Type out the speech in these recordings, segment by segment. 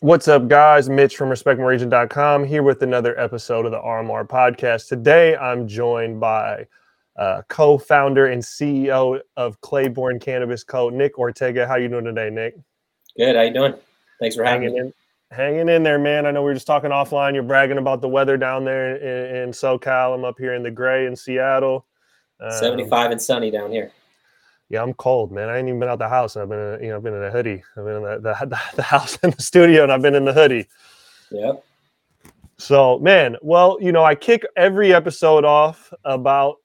What's up, guys? Mitch from RespectMyRegion.com here with another episode of the RMR podcast. Today, I'm joined by uh, co-founder and CEO of Claybourne Cannabis Co., Nick Ortega. How you doing today, Nick? Good. How you doing? Thanks for having hanging me. In, hanging in there, man. I know we were just talking offline. You're bragging about the weather down there in, in SoCal. I'm up here in the gray in Seattle. Um, 75 and sunny down here. Yeah, I'm cold, man. I ain't even been out the house. I've been, in, you know, I've been in a hoodie. I've been in the, the, the house in the studio, and I've been in the hoodie. Yep. So, man, well, you know, I kick every episode off about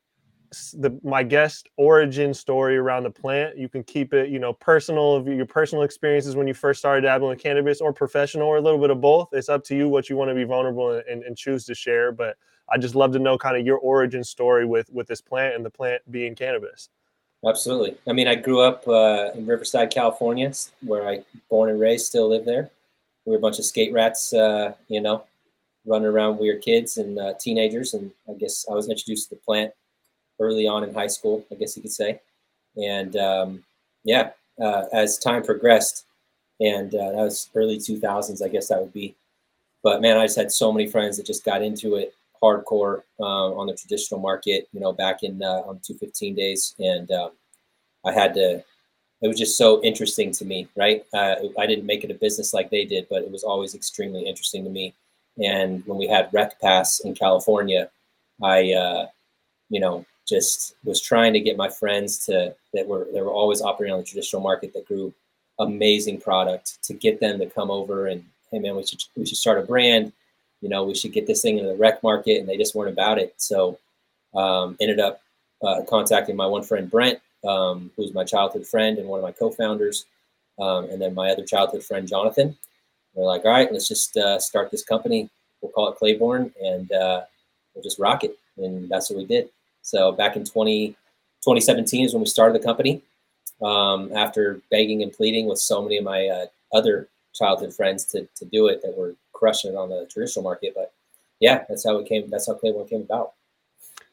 the my guest origin story around the plant. You can keep it, you know, personal of your personal experiences when you first started dabbling in cannabis, or professional, or a little bit of both. It's up to you what you want to be vulnerable and, and, and choose to share. But I just love to know kind of your origin story with with this plant and the plant being cannabis. Absolutely. I mean, I grew up uh, in Riverside, California, where I born and raised, still live there. We were a bunch of skate rats, uh, you know, running around weird kids and uh, teenagers. And I guess I was introduced to the plant early on in high school, I guess you could say. And um, yeah, uh, as time progressed, and uh, that was early 2000s, I guess that would be. But man, I just had so many friends that just got into it hardcore um, on the traditional market, you know, back in uh, on 215 days, and um, I had to. It was just so interesting to me, right? Uh, I didn't make it a business like they did, but it was always extremely interesting to me. And when we had Rec Pass in California, I, uh, you know, just was trying to get my friends to that were they were always operating on the traditional market that grew amazing product to get them to come over and hey man, we should we should start a brand you know, we should get this thing into the rec market, and they just weren't about it. So, um, ended up uh, contacting my one friend Brent, um, who's my childhood friend and one of my co-founders, um, and then my other childhood friend Jonathan. We're like, all right, let's just uh, start this company. We'll call it Claybourne, and uh, we'll just rock it. And that's what we did. So back in 20, 2017 is when we started the company. Um, after begging and pleading with so many of my uh, other childhood friends to, to do it that were crushing it on the traditional market. But yeah, that's how it came. That's how Claybourne came about.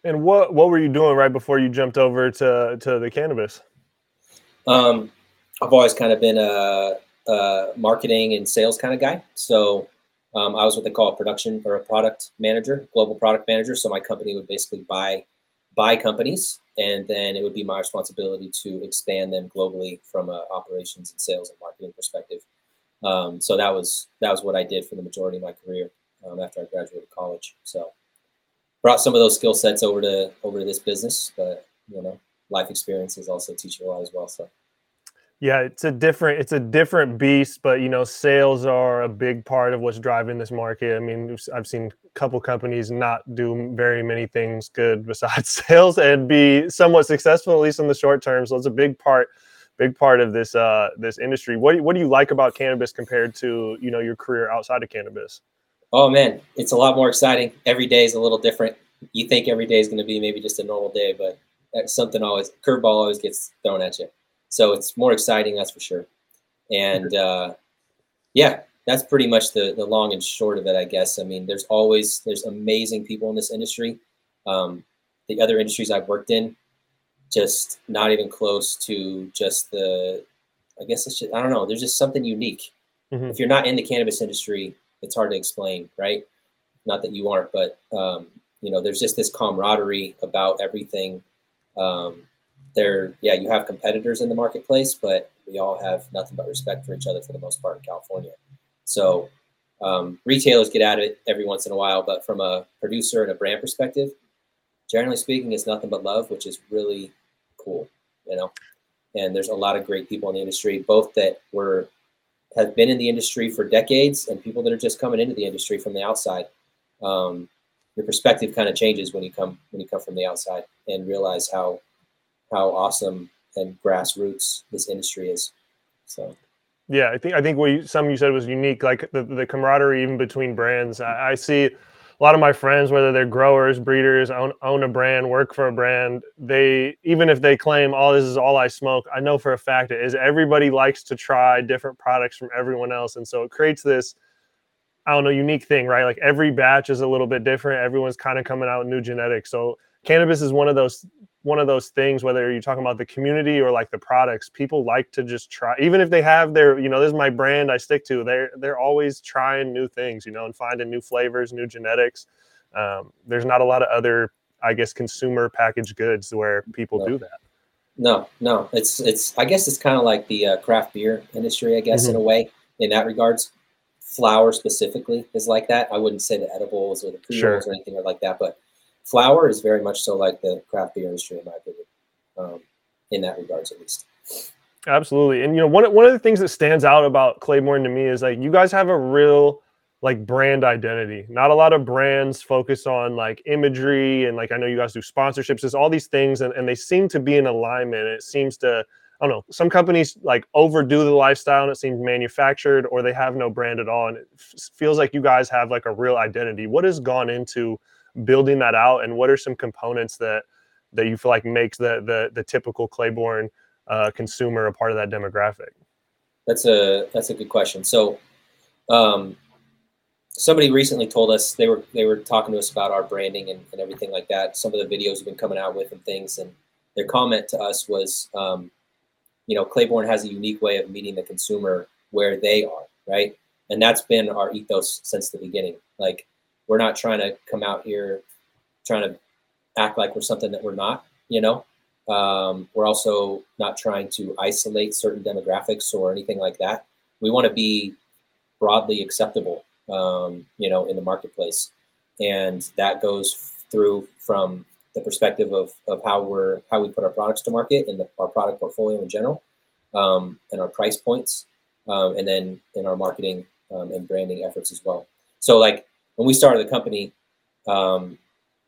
And what what were you doing right before you jumped over to to the cannabis? Um, I've always kind of been a, a marketing and sales kind of guy. So um, I was what they call a production or a product manager, global product manager. So my company would basically buy buy companies, and then it would be my responsibility to expand them globally from a operations and sales and marketing perspective. Um, so that was that was what I did for the majority of my career um, after I graduated college. So brought some of those skill sets over to over to this business, but you know, life experiences also teach you a lot as well. So. Yeah, it's a different it's a different beast, but you know, sales are a big part of what's driving this market. I mean, I've seen a couple companies not do very many things good besides sales and be somewhat successful at least in the short term. So it's a big part big part of this uh, this industry. What do, what do you like about cannabis compared to you know your career outside of cannabis? Oh man, it's a lot more exciting. Every day is a little different. You think every day is going to be maybe just a normal day, but something always curveball always gets thrown at you. So it's more exciting, that's for sure. And uh, yeah, that's pretty much the the long and short of it, I guess. I mean, there's always there's amazing people in this industry. Um, the other industries I've worked in, just not even close to just the i guess it's just i don't know there's just something unique mm-hmm. if you're not in the cannabis industry it's hard to explain right? Not that you aren't but um, you know there's just this camaraderie about everything. Um, there yeah you have competitors in the marketplace but we all have nothing but respect for each other for the most part in california. So um, retailers get at it every once in a while but from a producer and a brand perspective generally speaking it's nothing but love which is really cool, you know. And there's a lot of great people in the industry, both that were have been in the industry for decades and people that are just coming into the industry from the outside. Um, your perspective kind of changes when you come when you come from the outside and realize how how awesome and grassroots this industry is. So. Yeah, I think I think what you, some you said was unique, like the, the camaraderie even between brands. I, I see a lot of my friends, whether they're growers, breeders, own, own a brand, work for a brand, they even if they claim, "Oh, this is all I smoke," I know for a fact it is. Everybody likes to try different products from everyone else, and so it creates this, I don't know, unique thing, right? Like every batch is a little bit different. Everyone's kind of coming out with new genetics, so cannabis is one of those one of those things whether you're talking about the community or like the products people like to just try even if they have their you know this is my brand i stick to they're they're always trying new things you know and finding new flavors new genetics um, there's not a lot of other i guess consumer packaged goods where people No. do that No, no, it's it's. I guess it's kind of like the uh, craft beer industry. I guess in Mm-hmm. a way, in that regards, flour specifically is like that. I wouldn't say the edibles or the pre rolls or anything like that, but flour is very much so like the craft beer industry, in my opinion. Um, in that regards, at least. Absolutely. And you know, one one of the things that stands out about Claybourne to me is like you guys have a real like brand identity. Not a lot of brands focus on like imagery and like I know you guys do sponsorships, there's all these things and, and they seem to be in alignment. It seems to I don't know, some companies like overdo the lifestyle and it seems manufactured or they have no brand at all. And it f- feels like you guys have like a real identity. What has gone into building that out and what are some components that that you feel like makes the the the typical Claybourne uh, consumer a part of that demographic? That's a that's a good question. So, um, somebody recently told us they were they were talking to us about our branding and, and everything like that. Some of the videos we've been coming out with and things, and their comment to us was, um, you know, Claybourne has a unique way of meeting the consumer where they are, right? And that's been our ethos since the beginning. Like, we're not trying to come out here trying to act like we're something that we're not, you know. Um, we're also not trying to isolate certain demographics or anything like that. We want to be broadly acceptable, um, you know, in the marketplace, and that goes through from the perspective of, of how we're how we put our products to market and the, our product portfolio in general, um, and our price points, um, and then in our marketing um, and branding efforts as well. So, like when we started the company, um,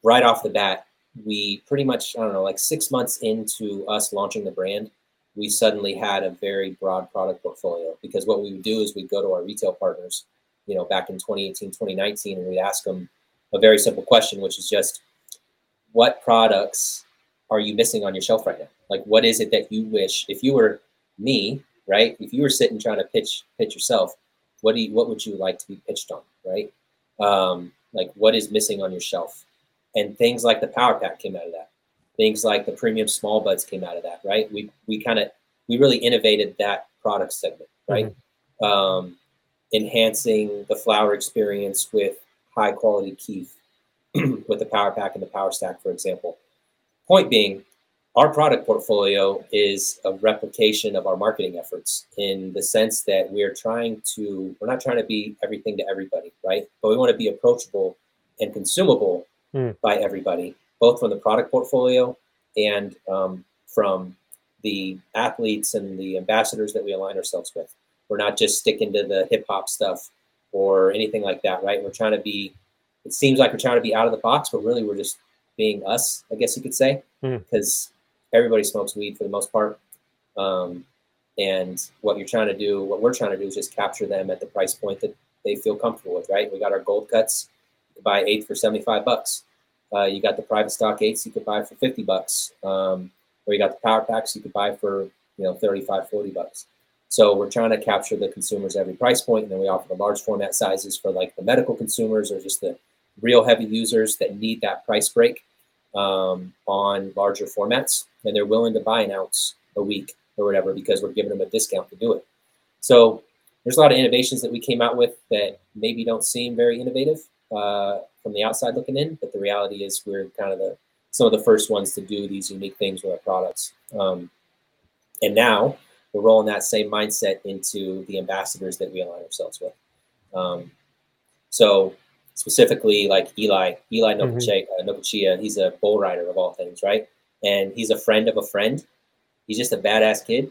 right off the bat, we pretty much I don't know, like six months into us launching the brand, we suddenly had a very broad product portfolio because what we would do is we'd go to our retail partners, you know, back in 2018, 2019, and we'd ask them a very simple question, which is just, what products are you missing on your shelf right now? Like, what is it that you wish, if you were me, right? If you were sitting trying to pitch pitch yourself, what do you, what would you like to be pitched on, right? Um, like, what is missing on your shelf? And things like the Power Pack came out of that. Things like the premium small buds came out of that, right? We we kind of we really innovated that product segment, right? Um, enhancing the flower experience with high quality keef with the Power Pack and the Power Stack, for example. Point being, our product portfolio is a replication of our marketing efforts in the sense that we're trying to, we're not trying to be everything to everybody, right? But we want to be approachable and consumable Hmm. by everybody, both from the product portfolio and um, from the athletes and the ambassadors that we align ourselves with. We're not just sticking to the hip hop stuff or anything like that, right? We're trying to be, it seems like we're trying to be out of the box, but really we're just being us, I guess you could say, Hmm. because everybody smokes weed for the most part. Um, and what you're trying to do, what we're trying to do is just capture them at the price point that they feel comfortable with, right? We got our gold cuts, you could buy eight for 75 bucks. Uh, you got the private stock eights you could buy for 50 bucks. Um, or you got the power packs you could buy for, you know, 35, 40 bucks. So we're trying to capture the consumers every price point, and then we offer the large format sizes for like the medical consumers or just the real heavy users that need that price break um, on larger formats, and they're willing to buy an ounce a week or whatever because we're giving them a discount to do it. So there's a lot of innovations that we came out with that maybe don't seem very innovative uh, from the outside looking in, but the reality is we're kind of the some of the first ones to do these unique things with our products. Um, and now we're rolling that same mindset into the ambassadors that we align ourselves with. Um, so specifically, like Eli, Eli Mhm. Nobuchia, uh, he's a bull rider of all things, right? And he's a friend of a friend. He's just a badass kid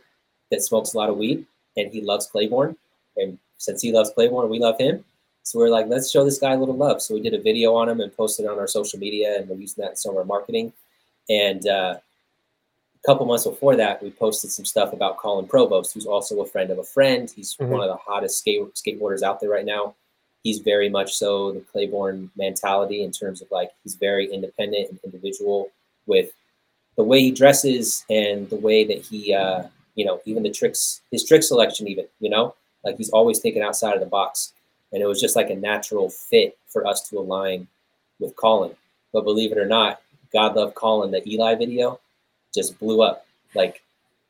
that smokes a lot of weed, and he loves Claybourne. And since he loves Claybourne, we love him. So we're like, let's show this guy a little love. So we did a video on him and posted it on our social media, and we're using that in some of our marketing. And uh, a couple months before that, we posted some stuff about Colin Provost, who's also a friend of a friend. He's Mhm. one of the hottest skate skateboarders out there right now. He's very much so the Claybourne mentality in terms of like he's very independent and individual with the way he dresses and the way that he, uh, you know, even the tricks, his trick selection, even, you know, like he's always thinking outside of the box. And it was just like a natural fit for us to align with Colin. But believe it or not, God Love Colin, the Eli video, just blew up, like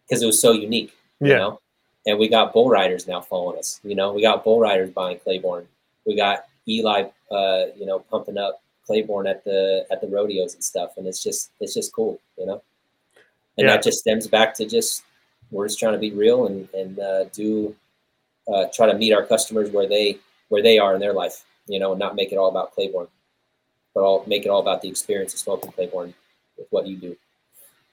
because it was so unique. You Yeah. know? And we got bull riders now following us. You know, we got bull riders buying Claybourne. We got Eli, uh, you know, pumping up Claybourne at the at the rodeos and stuff. And it's just it's just cool, you know. And Yeah. that just stems back to just we're just trying to be real and and uh, do uh, try to meet our customers where they where they are in their life, you know, and not make it all about Claybourne, but all make it all about the experience of smoking Claybourne with what you do.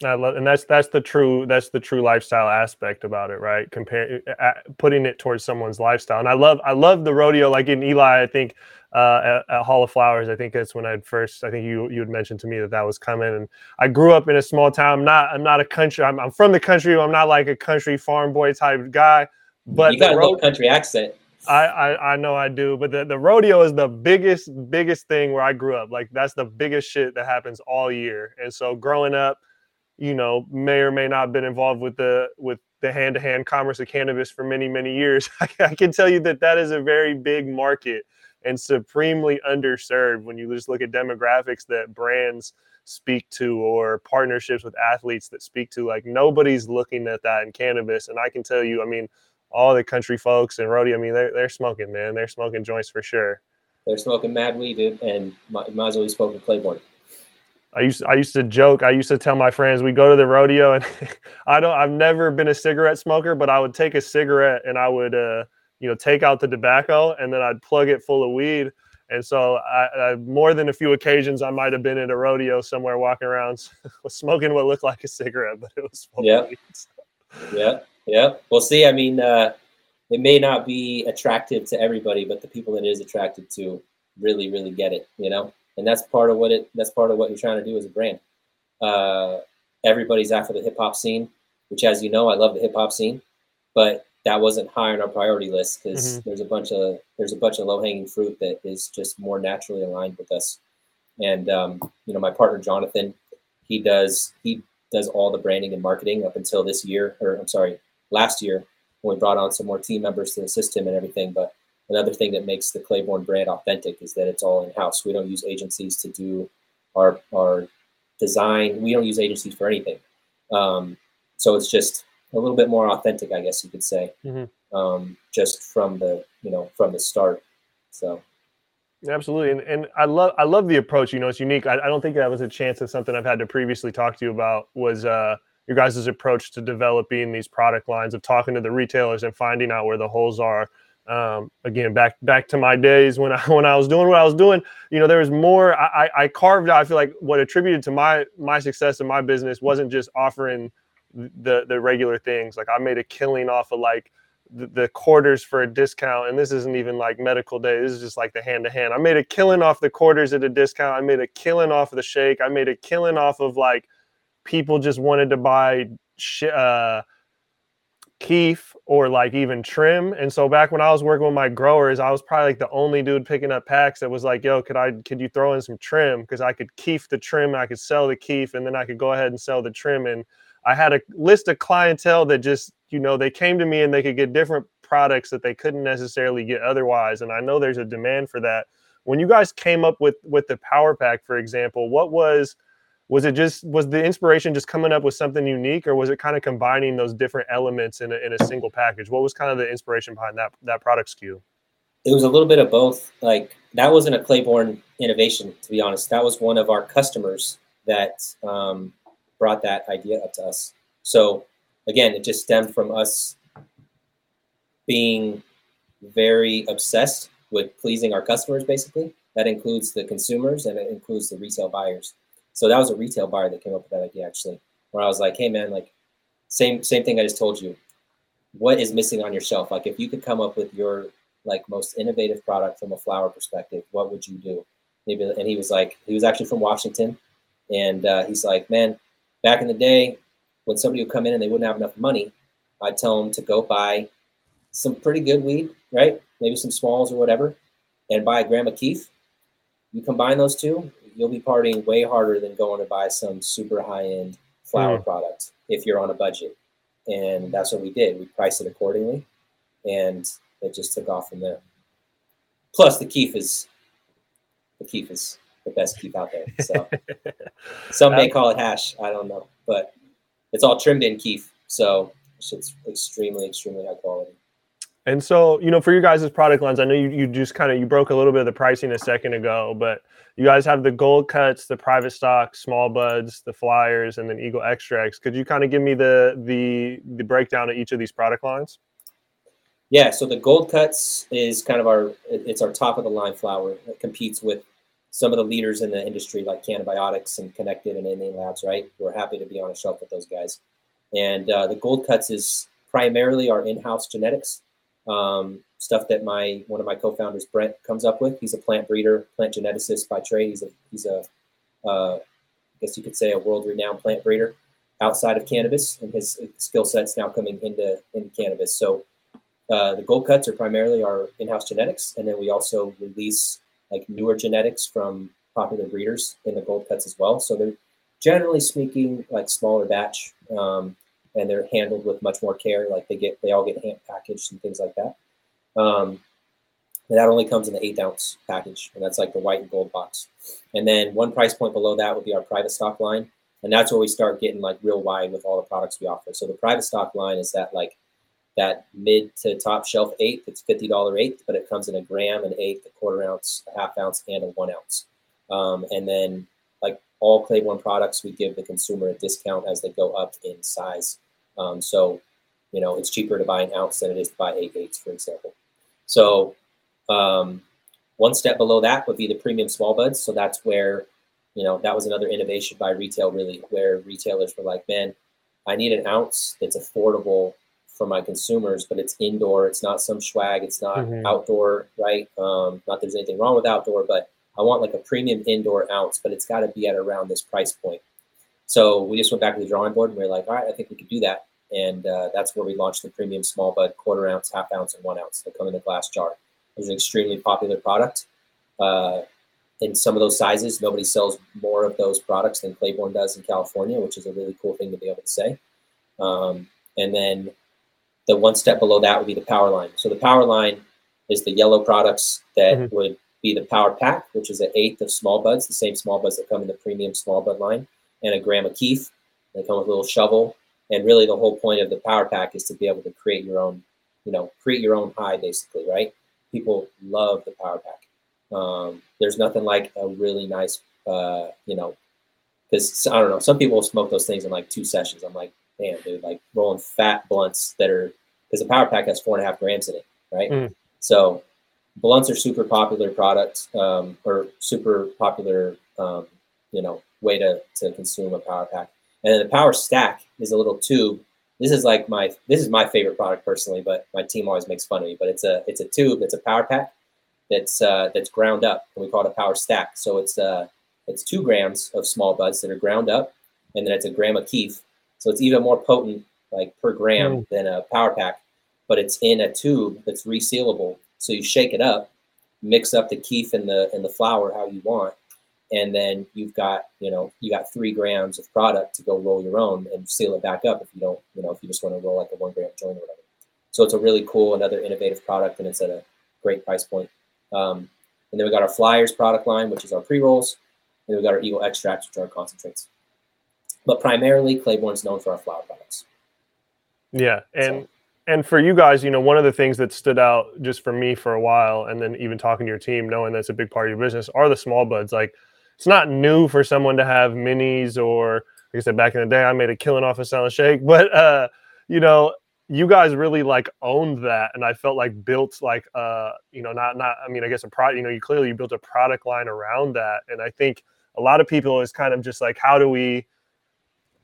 I love, and that's that's the true that's the true lifestyle aspect about it, right? Compare uh, putting it towards someone's lifestyle, and I love I love the rodeo. Like in Eli, I think uh, at, at Hall of Flowers, I think that's when I'd first. I think you you had mentioned to me that that was coming, and I grew up in a small town. I'm not I'm not a country. I'm, I'm from the country. I'm not like a country farm boy type guy. But you got the a little country accent. I, I I know I do, but the, the rodeo is the biggest biggest thing where I grew up. Like that's the biggest shit that happens all year. And so growing up, you know, may or may not have been involved with the with the hand to hand commerce of cannabis for many many years. I, I can tell you that that is a very big market and supremely underserved when you just look at demographics that brands speak to or partnerships with athletes that speak to. Like nobody's looking at that in cannabis, and I can tell you, I mean all the country folks and rodeo. I mean, they're they're smoking, man. They're smoking joints for sure. They're smoking mad weed, and might, might as well be smoking Claybourne. I used I used to joke. I used to tell my friends we go to the rodeo, and I don't. I've never been a cigarette smoker, but I would take a cigarette and I would, uh, you know, take out the tobacco and then I'd plug it full of weed. And so, I, I more than a few occasions, I might have been at a rodeo somewhere, walking around, smoking what looked like a cigarette, but it was full Yeah. of weed. Yeah, yeah. Well, see, I mean, uh, it may not be attractive to everybody, but the people that it is attracted to really, really get it. You know, and that's part of what it. That's part of what you're trying to do as a brand. Uh, everybody's after the hip hop scene, which, as you know, I love the hip hop scene, but that wasn't high on our priority list because there's a bunch of there's a bunch of low hanging fruit that is just more naturally aligned with us. And um, you know, my partner Jonathan, he does he does all the branding and marketing up until this year, or I'm sorry, last year when we brought on some more team members to assist him and everything. But another thing that makes the Claybourne brand authentic is that it's all in house. We don't use agencies to do our our design. We don't use agencies for anything. Um, so it's just a little bit more authentic, I guess you could say, Mhm. um, just from the you know from the start. So Absolutely, and, and I love I love the approach. You know, it's unique. I, I don't think that was a chance of something I've had to previously talk to you about. Was uh, your guys' approach to developing these product lines of talking to the retailers and finding out where the holes are. Um, again, back back to my days when I when I was doing what I was doing. You know, there was more. I, I I carved out. I feel like what attributed to my my success in my business wasn't just offering the the regular things. Like I made a killing off of like the, the quarters for a discount and this isn't even like medical day. This is just like the hand to hand i made a killing off the quarters at a discount. I made a killing off of the shake. I made a killing off of like people just wanted to buy sh- uh keef or like even trim. And so back when i was working with my growers i was probably like the only dude picking up packs that was like yo could i could you throw in some trim? Because i could keef the trim i could sell the keef and then i could go ahead and sell the trim. And I had a list of clientele that just, you know, they came to me and they could get different products that they couldn't necessarily get otherwise. And I know there's a demand for that. When you guys came up with with the power pack, for example, what was was it just was the inspiration just coming up with something unique or was it kind of combining those different elements in a, in a single package? What was kind of the inspiration behind that that product SKU? it was a little bit of both. Like that wasn't a Claybourne innovation, to be honest. That was one of our customers that um, brought that idea up to us. So again, it just stemmed from us being very obsessed with pleasing our customers. Basically, that includes the consumers and it includes the retail buyers. So that was a retail buyer that came up with that idea actually, where I was like, "Hey man, like same same thing I just told you. What is missing on your shelf? Like if you could come up with your like most innovative product from a flower perspective, what would you do? Maybe, and he was like, he was actually from Washington, and uh, he's like, man, back in the day, when somebody would come in and they wouldn't have enough money, I'd tell them to go buy some pretty good weed, right? Maybe some smalls or whatever, and buy a gram of keef. You combine those two, you'll be partying way harder than going to buy some super high end flower hmm. product if you're on a budget. And that's what we did. We priced it accordingly, and it just took off from there. Plus, the keef is the keef is the best keef out there. So some may call it hash. I don't know, but it's all trimmed in keef. So it's extremely, extremely high quality. And so, you know, for you guys' product lines, I know you, you just kind of you broke a little bit of the pricing a second ago, but you guys have the gold cuts, the private stock, small buds, the flyers, and then Eagle extracts. Could you kind of give me the the the breakdown of each of these product lines? Yeah, so the gold cuts is kind of our it's our top of the line flower that competes with some of the leaders in the industry like Cannabiotix and Connected and Alien Labs, right? We're happy to be on a shelf with those guys. And uh, the gold cuts is primarily our in-house genetics um, stuff that my one of my co-founders Brent comes up with. He's a plant breeder, plant geneticist by trade. He's a he's a uh, I guess you could say a world-renowned plant breeder outside of cannabis, and his skill set's now coming into into cannabis. So uh, the gold cuts are primarily our in-house genetics, and then we also release like newer genetics from popular breeders in the gold cuts as well. So they're generally speaking like smaller batch. Um, and they're handled with much more care. Like they get, they all get hand packaged and things like that. Um, and that only comes in the eight ounce package, and that's like the white and gold box. And then one price point below that would be our private stock line, and that's where we start getting like real wide with all the products we offer. So the private stock line is that like that mid to top shelf eighth. It's fifty dollar eighth, but it comes in a gram, an eighth, a quarter ounce, a half ounce, and a one ounce. Um, and then like all Claybourne products, we give the consumer a discount as they go up in size. Um, so, you know, it's cheaper to buy an ounce than it is to buy eight eighths, for example. So, um, one step below that would be the premium small buds. So that's where, you know, that was another innovation by retail, really, where retailers were like, man, I need an ounce that's affordable for my consumers, but it's indoor. It's not some swag. It's not mm-hmm. outdoor, right? Um, not there's anything wrong with outdoor, but I want like a premium indoor ounce, but it's got to be at around this price point. So we just went back to the drawing board and we are like, all right, I think we could do that and uh, that's where we launched the premium small bud quarter ounce, half ounce, and one ounce. They come in a glass jar. It was an extremely popular product. Uh, in some of those sizes, nobody sells more of those products than Claybourne does in California, which is a really cool thing to be able to say. Um, and then the one step below that would be the power line. So the power line is the yellow products that mm-hmm. would be the power pack, which is an eighth of small buds, the same small buds that come in the premium small bud line, and a gram of keef. They come with a little shovel and really the whole point of the power pack is to be able to create your own you know create your own high basically right people love the power pack um, there's nothing like a really nice uh, you know because i don't know some people smoke those things in like two sessions i'm like damn dude like rolling fat blunts that are because the power pack has four and a half grams in it right mm. so blunts are super popular product um, or super popular um, you know way to, to consume a power pack and then the power stack is a little tube. This is like my this is my favorite product personally, but my team always makes fun of me. But it's a it's a tube that's a power pack that's uh, that's ground up, and we call it a power stack. So it's uh it's two grams of small buds that are ground up, and then it's a gram of keef. So it's even more potent, like per gram, mm. than a power pack. But it's in a tube that's resealable. So you shake it up, mix up the keef and the and the flower how you want, and then you've got you know you got three grams of product to go roll your own and seal it back up if you don't you know if you just want to roll like a one gram joint or whatever so it's a really cool another innovative product and it's at a great price point um, and then we got our flyers product line which is our pre-rolls and we got our eagle extracts which are our concentrates but primarily claybourne's known for our flower products yeah and so, and for you guys, you know, one of the things that stood out just for me for a while, and then even talking to your team, knowing that's a big part of your business, are the small buds. Like it's not new for someone to have minis or like I said back in the day, I made a killing off of Silent Shake, but uh, you know, you guys really like owned that, and I felt like built like uh, you know, not not I mean, I guess a product. You know, you clearly you built a product line around that, and I think a lot of people is kind of just like, how do we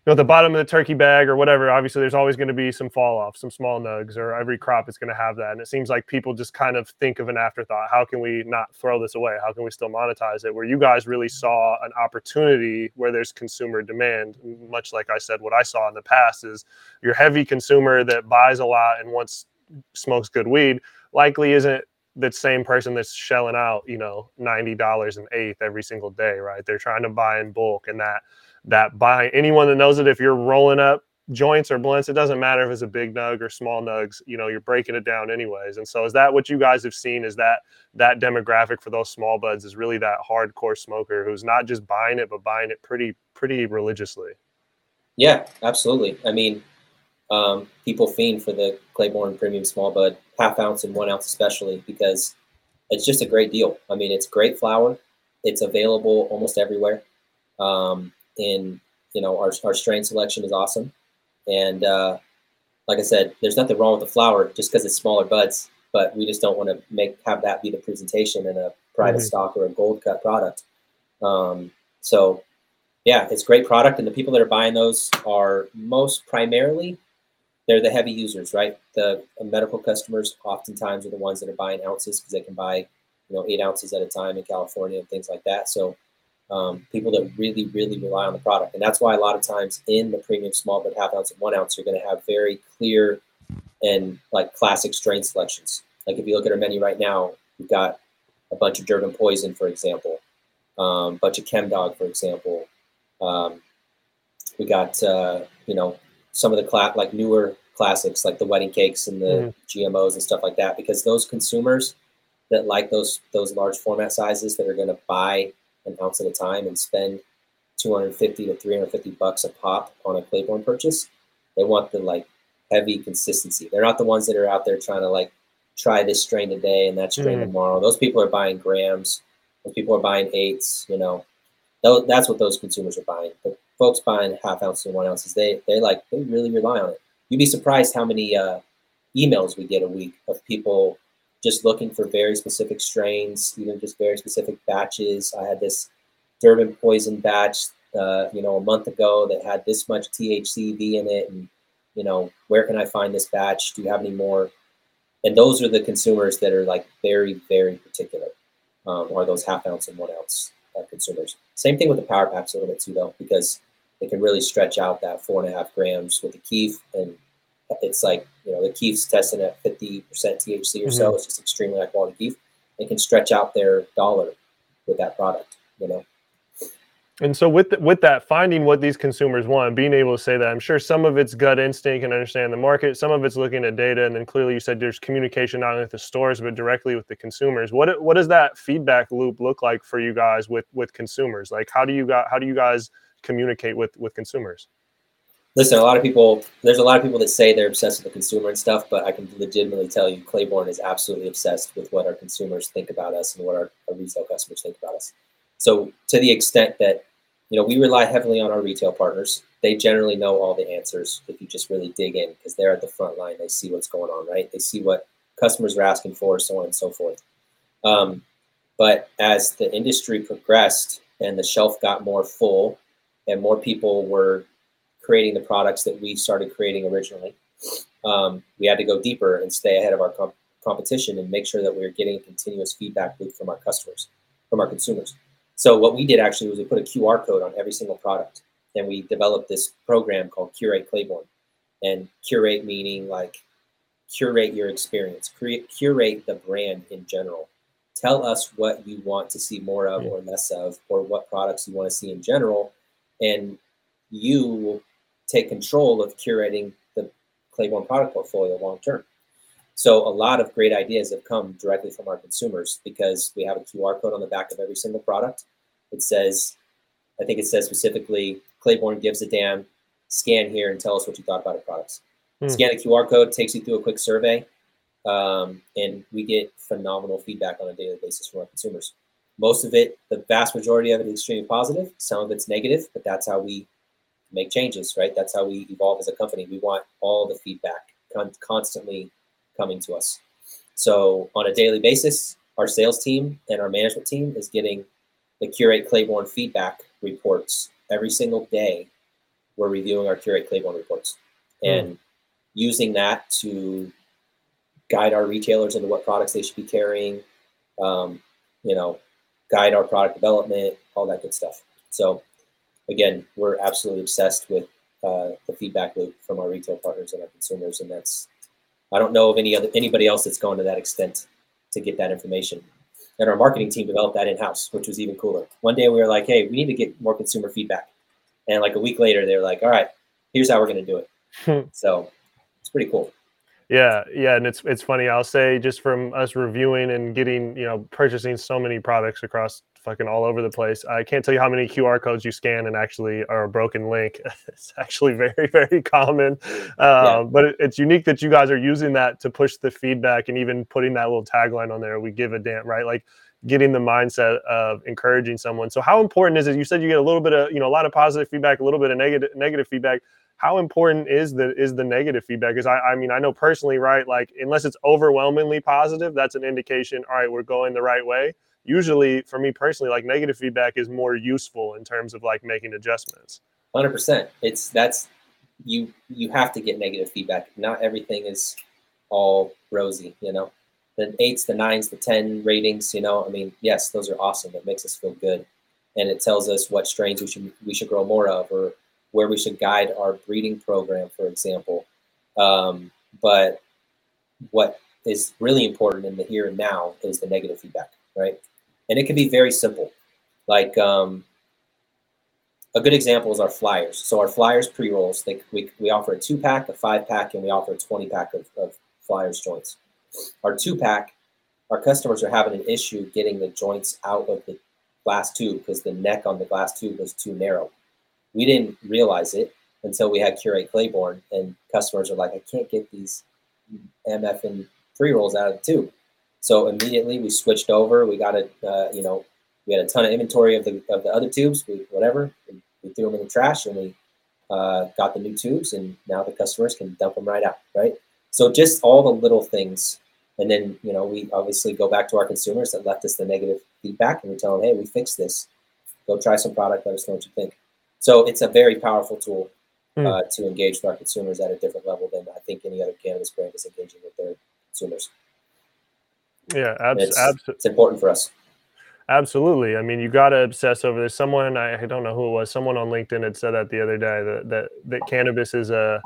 know, at the bottom of the turkey bag or whatever, obviously there's always going to be some fall off, some small nugs, or every crop is going to have that. And it seems like people just kind of think of an afterthought. How can we not throw this away? How can we still monetize it? Where you guys really saw an opportunity where there's consumer demand, much like I said, what I saw in the past is your heavy consumer that buys a lot and wants smokes good weed likely isn't that same person that's shelling out, you know, $90 an eighth every single day, right? They're trying to buy in bulk and that that by anyone that knows it if you're rolling up joints or blunts, it doesn't matter if it's a big nug or small nugs, you know, you're breaking it down anyways. And so is that what you guys have seen is that that demographic for those small buds is really that hardcore smoker who's not just buying it, but buying it pretty, pretty religiously. Yeah, absolutely. I mean, um, people fiend for the Claybourne Premium Small Bud, half ounce and one ounce especially, because it's just a great deal. I mean, it's great flower. It's available almost everywhere. Um, and you know, our, our strain selection is awesome. And uh, like I said, there's nothing wrong with the flower just because it's smaller buds, but we just don't want to make have that be the presentation in a private mm-hmm. stock or a gold cut product. Um, so yeah, it's great product, and the people that are buying those are most primarily they're the heavy users, right? The medical customers oftentimes are the ones that are buying ounces because they can buy, you know, eight ounces at a time in California and things like that. So um, people that really, really rely on the product, and that's why a lot of times in the premium small but half ounce and one ounce, you're going to have very clear and like classic strain selections. Like if you look at our menu right now, we've got a bunch of Durban Poison, for example, a um, bunch of Chem Dog, for example. Um, we got uh, you know some of the cla- like newer classics like the wedding cakes and the mm-hmm. GMOs and stuff like that because those consumers that like those those large format sizes that are going to buy an ounce at a time and spend 250 to 350 bucks a pop on a Claybourne purchase, they want the like heavy consistency. They're not the ones that are out there trying to like try this strain today and that strain mm-hmm. tomorrow. Those people are buying grams. Those people are buying eights. You know, that's what those consumers are buying. But folks buying half ounces and one ounces, they they like they really rely on it. You'd be surprised how many uh, emails we get a week of people just looking for very specific strains, even just very specific batches. I had this Durban poison batch, uh, you know, a month ago that had this much THCV in it, and you know, where can I find this batch? Do you have any more? And those are the consumers that are like very, very particular, um, are those half ounce and one ounce uh, consumers. Same thing with the power packs a little bit too, though, because it can really stretch out that four and a half grams with the keef and it's like you know the keef's tested at 50% THC or mm-hmm. so. It's just extremely high quality keef. They can stretch out their dollar with that product. You know. And so with the, with that, finding what these consumers want, being able to say that, I'm sure some of it's gut instinct and understand the market. Some of it's looking at data, and then clearly you said there's communication not only with the stores but directly with the consumers. What what does that feedback loop look like for you guys with with consumers? Like how do you got how do you guys communicate with with consumers? Listen, a lot of people, there's a lot of people that say they're obsessed with the consumer and stuff, but I can legitimately tell you, Claybourne is absolutely obsessed with what our consumers think about us and what our, our retail customers think about us. So, to the extent that, you know, we rely heavily on our retail partners. They generally know all the answers if you just really dig in because they're at the front line. They see what's going on, right? They see what customers are asking for, so on and so forth. Um, but as the industry progressed and the shelf got more full and more people were creating the products that we started creating originally. Um, we had to go deeper and stay ahead of our comp- competition and make sure that we were getting a continuous feedback loop from our customers, from our consumers. So what we did actually was we put a QR code on every single product, and we developed this program called Curate Claybourne. And curate meaning like curate your experience, create, curate the brand in general. Tell us what you want to see more of or less of, or what products you want to see in general, and you will take control of curating the Claybourne product portfolio long term. So a lot of great ideas have come directly from our consumers because we have a QR code on the back of every single product. It says, I think it says specifically, Claybourne gives a damn. Scan here and tell us what you thought about our products. Hmm. Scan a QR code, takes you through a quick survey, um, and we get phenomenal feedback on a daily basis from our consumers. Most of it, the vast majority of it is extremely positive. Some of it's negative, but that's how we make changes, right? That's how we evolve as a company. We want all the feedback con- constantly coming to us. So on a daily basis, our sales team and our management team is getting the Curate Claybourne feedback reports every single day. We're reviewing our Curate Claybourne reports hmm. and mm. using that to guide our retailers into what products they should be carrying. Um, you know, guide our product development, all that good stuff. So again, we're absolutely obsessed with uh, the feedback loop from our retail partners and our consumers, and that's I don't know of any other anybody else that's gone to that extent to get that information. And our marketing team developed that in house, which was even cooler. One day we were like, "Hey, we need to get more consumer feedback," and like a week later, they were like, "All right, here's how we're going to do it." so it's pretty cool. Yeah, yeah, and it's it's funny. I'll say just from us reviewing and getting, you know, purchasing so many products across fucking all over the place. I can't tell you how many QR codes you scan and actually are a broken link. it's actually very very common, uh, yeah. but it, it's unique that you guys are using that to push the feedback and even putting that little tagline on there. We give a damn, right? Like getting the mindset of encouraging someone. So how important is it? You said you get a little bit of, you know, a lot of positive feedback, a little bit of negative negative feedback how important is the is the negative feedback? Because I, I mean, I know personally, right? Like, unless it's overwhelmingly positive, that's an indication. All right, we're going the right way. Usually, for me personally, like negative feedback is more useful in terms of like making adjustments. Hundred percent. It's that's you you have to get negative feedback. Not everything is all rosy, you know. The eights, the nines, the ten ratings, you know. I mean, yes, those are awesome. It makes us feel good, and it tells us what strains we should we should grow more of, or where we should guide our breeding program, for example. Um, but what is really important in the here and now is the negative feedback, right? And it can be very simple. Like um, a good example is our flyers. So our flyers pre-rolls, they, we, we offer a two pack, a five pack, and we offer a 20 pack of, of flyers joints. Our two pack, our customers are having an issue getting the joints out of the glass tube because the neck on the glass tube was too narrow we didn't realize it until we had Curate Claybourne, and customers are like, I can't get these MF and pre rolls out of the tube. So immediately we switched over. We got a, uh, you know, we had a ton of inventory of the of the other tubes. We whatever we, we threw them in the trash, and we uh, got the new tubes, and now the customers can dump them right out. Right. So just all the little things, and then you know we obviously go back to our consumers that left us the negative feedback, and we tell them, hey, we fixed this. Go try some product. Let us know what you think. So it's a very powerful tool mm. uh, to engage with our consumers at a different level than I think any other cannabis brand is engaging with their consumers. Yeah, abs- it's, abs- it's important for us. Absolutely. I mean, you got to obsess over this. Someone I, I, don't know who it was. Someone on LinkedIn had said that the other day that that that cannabis is a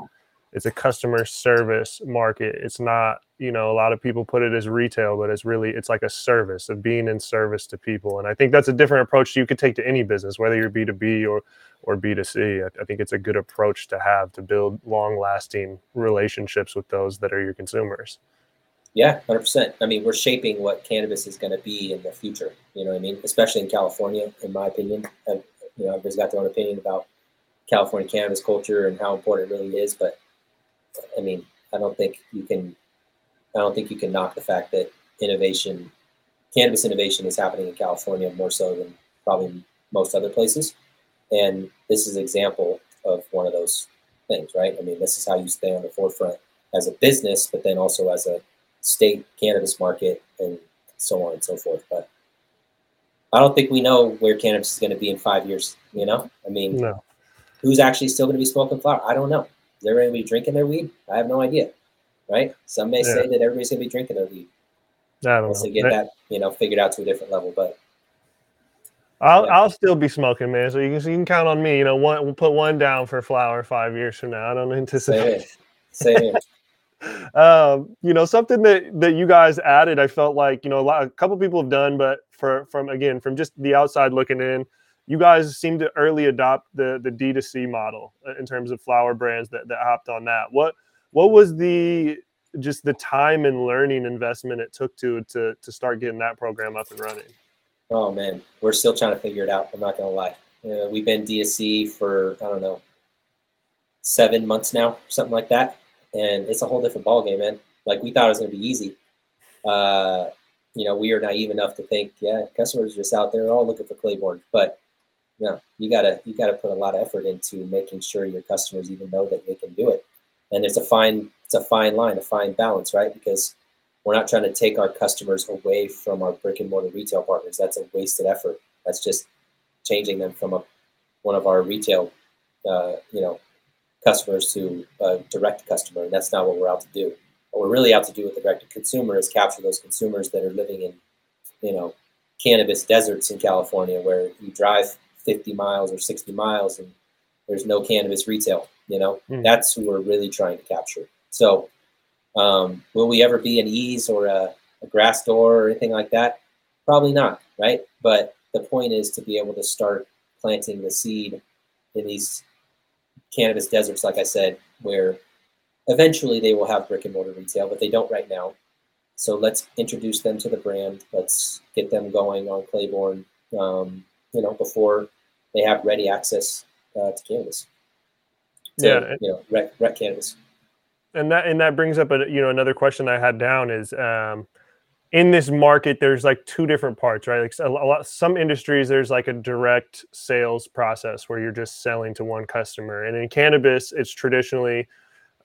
it's a customer service market. It's not, you know, a lot of people put it as retail, but it's really it's like a service of being in service to people. And I think that's a different approach you could take to any business, whether you're B2B or or B2C. I, I think it's a good approach to have to build long-lasting relationships with those that are your consumers. Yeah, hundred percent. I mean, we're shaping what cannabis is going to be in the future. You know what I mean? Especially in California, in my opinion. And, you know, everybody's got their own opinion about California cannabis culture and how important it really is, but I mean, I don't think you can. I don't think you can knock the fact that innovation, cannabis innovation, is happening in California more so than probably most other places. And this is an example of one of those things, right? I mean, this is how you stay on the forefront as a business, but then also as a state cannabis market and so on and so forth. But I don't think we know where cannabis is going to be in five years. You know, I mean, no. who's actually still going to be smoking flower? I don't know. Is to be drinking their weed? I have no idea. Right? Some may yeah. say that everybody's going to be drinking their weed. I don't Once know. they get that, you know, figured out to a different level. But I'll yeah. I'll still be smoking, man. So you can, you can count on me. You know, one we'll put one down for flower five years from now. I don't anticipate. Same. Same. um, you know, something that that you guys added, I felt like you know a, lot, a couple people have done, but for from again from just the outside looking in, you guys seem to early adopt the the D2C model uh, in terms of flower brands that, that hopped on that. What what was the just the time and learning investment it took to to to start getting that program up and running? Oh man, we're still trying to figure it out. I'm not gonna lie. Uh, we've been D2C for I don't know seven months now, something like that, and it's a whole different ballgame, man. Like we thought it was gonna be easy. Uh, you know, we are naive enough to think, yeah, customers just out there all looking for Claybourne, but no, you gotta you gotta put a lot of effort into making sure your customers even know that they can do it. And it's a fine it's a fine line, a fine balance, right? Because we're not trying to take our customers away from our brick and mortar retail partners. That's a wasted effort. That's just changing them from a one of our retail, uh, you know, customers to a direct customer, and that's not what we're out to do. What we're really out to do with the direct to consumer is capture those consumers that are living in, you know, cannabis deserts in California, where you drive 50 miles or 60 miles and there's no cannabis retail you know mm. that's who we're really trying to capture so um, will we ever be an Eaze or a, a Grassdoor or anything like that probably not right but the point is to be able to start planting the seed in these cannabis deserts, like I said, where eventually they will have brick and mortar retail, but they don't right now. So let's introduce them to the brand. Let's get them going on Claybourne, um, you know, before they have ready access uh, to cannabis. To, Yeah. you know, rec, rec cannabis. and that and that brings up a you know another question I had down is um, in this market there's like two different parts right? Like a lot some industries there's like a direct sales process where you're just selling to one customer. And in cannabis it's traditionally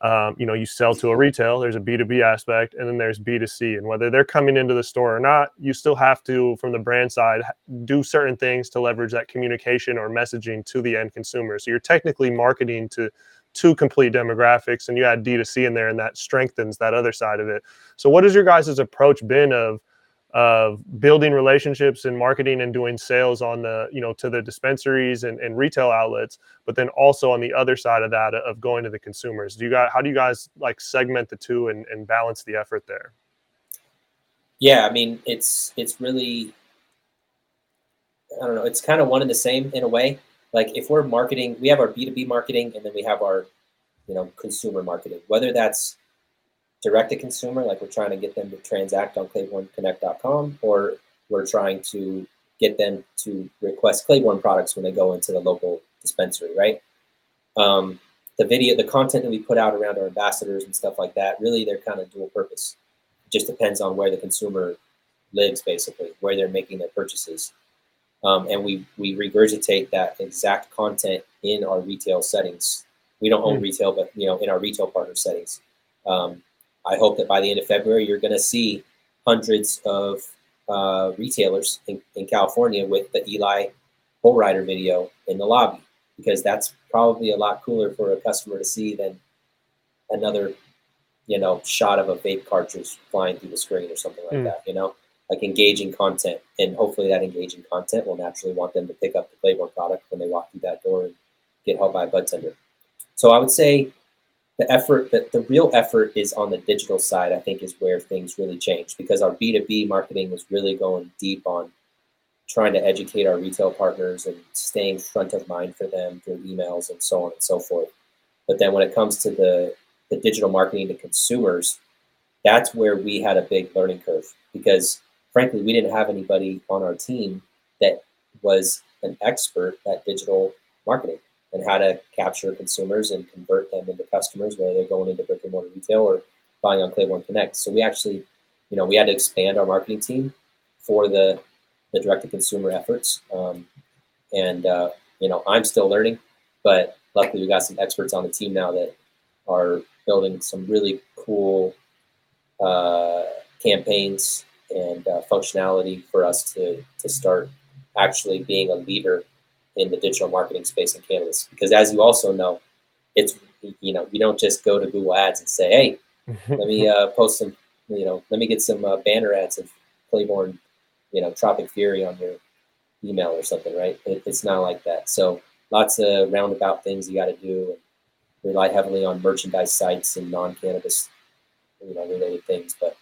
um, you know you sell to a retail there's a b2b aspect and then there's b2c and whether they're coming into the store or not you still have to from the brand side do certain things to leverage that communication or messaging to the end consumer. So you're technically marketing to two complete demographics and you add D2C in there and that strengthens that other side of it. So what has your guys' approach been of of building relationships and marketing and doing sales on the, you know, to the dispensaries and, and retail outlets, but then also on the other side of that of going to the consumers. Do you guys how do you guys like segment the two and, and balance the effort there? Yeah, I mean, it's it's really, I don't know, it's kind of one and the same in a way. Like if we're marketing, we have our B two B marketing, and then we have our, you know, consumer marketing. Whether that's direct to consumer, like we're trying to get them to transact on ClaybourneConnect.com, or we're trying to get them to request Claybourne products when they go into the local dispensary, right? Um, the video, the content that we put out around our ambassadors and stuff like that, really they're kind of dual purpose. It just depends on where the consumer lives, basically, where they're making their purchases. Um, and we we regurgitate that exact content in our retail settings. We don't own Mm. retail, but you know, in our retail partner settings. Um, I hope that by the end of February, you're going to see hundreds of uh, retailers in, in California with the Eli Bull Rider video in the lobby, because that's probably a lot cooler for a customer to see than another, you know, shot of a vape cartridge flying through the screen or something like Mm. that. You know, like engaging content, and hopefully that engaging content will naturally want them to pick up the Claybourne product when they walk through that door and get helped by a bud tender. So I would say the effort that the real effort is on the digital side i think is where things really change because our b2b marketing was really going deep on trying to educate our retail partners and staying front of mind for them through emails and so on and so forth but then when it comes to the the digital marketing to consumers that's where we had a big learning curve because frankly we didn't have anybody on our team that was an expert at digital marketing and how to capture consumers and convert them into customers, whether they're going into brick and mortar retail or buying on Claybourne Connect. So we actually, you know, we had to expand our marketing team for the the direct to consumer efforts. Um, and uh, you know, I'm still learning, but luckily we got some experts on the team now that are building some really cool uh, campaigns and uh, functionality for us to to start actually being a leader in the digital marketing space in cannabis. Because as you also know, it's you know you don't just go to Google Ads and say, hey, let me uh, post some, you know, let me get some uh, banner ads of Claybourne, you know, Tropic Fury on your email or something, right? It, it's not like that. So lots of roundabout things you got to do. Rely heavily on merchandise sites and non-cannabis, you know, related things. But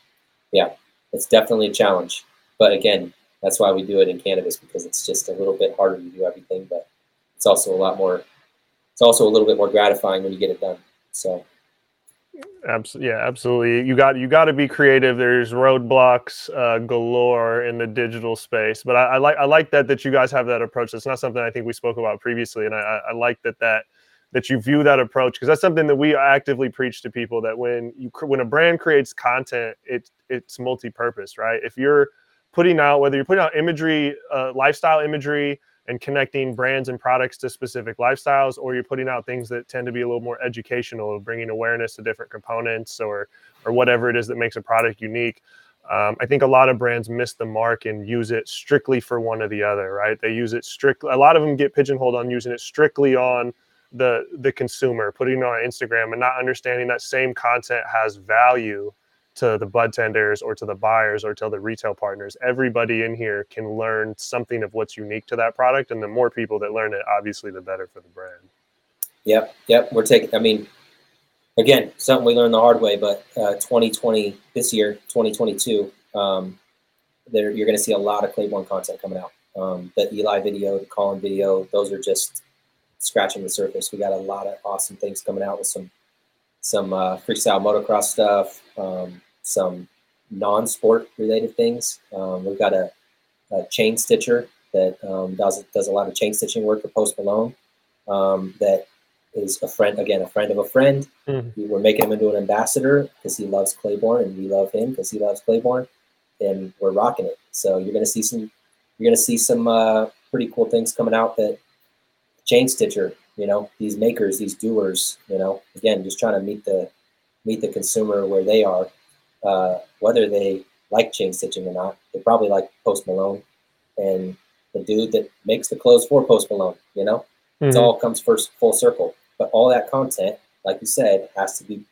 yeah, it's definitely a challenge. But again, that's why we do it in cannabis because it's just a little bit harder to do everything, but it's also a lot more. It's also a little bit more gratifying when you get it done. So Absolutely, yeah, absolutely. You got you got to be creative. There's roadblocks uh, galore in the digital space, but I, I like I like that that you guys have that approach. That's not something I think we spoke about previously, and I I like that that that you view that approach because that's something that we actively preach to people that when you when a brand creates content, it it's multi-purpose, right? If you're putting out whether you're putting out imagery, uh, lifestyle imagery, and connecting brands and products to specific lifestyles, or you're putting out things that tend to be a little more educational, bringing awareness to different components or or whatever it is that makes a product unique. Um, I think a lot of brands miss the mark and use it strictly for one or the other, right? They use it strictly. A lot of them get pigeonholed on using it strictly on the the consumer, putting it on Instagram, and not understanding that same content has value to the bud tenders or to the buyers or to the retail partners. Everybody in here can learn something of what's unique to that product, and the more people that learn it, obviously, the better for the brand. Yep, yep. We're taking. I mean, again, something we learned the hard way. But uh, 2020 this year, 2022, um, there you're going to see a lot of Claybourne content coming out. Um, the Eli video, the Colin video, those are just scratching the surface. We got a lot of awesome things coming out with some some uh, freestyle motocross stuff, um, some non-sport related things. Um, we've got a, a, chain stitcher that um, does does a lot of chain stitching work for Post Malone. Um, that is a friend again, a friend of a friend. Mm-hmm. We're making him into an ambassador because he loves Claybourne, and we love him because he loves Claybourne, and we're rocking it. So you're gonna see some you're gonna see some uh, pretty cool things coming out that chain stitcher you know these makers these doers you know again just trying to meet the meet the consumer where they are. Uh, whether they like chain stitching or not they probably like post malone and the dude that makes the clothes for post malone you know? Mm-hmm. it all comes first full circle. But all that content like you said has to be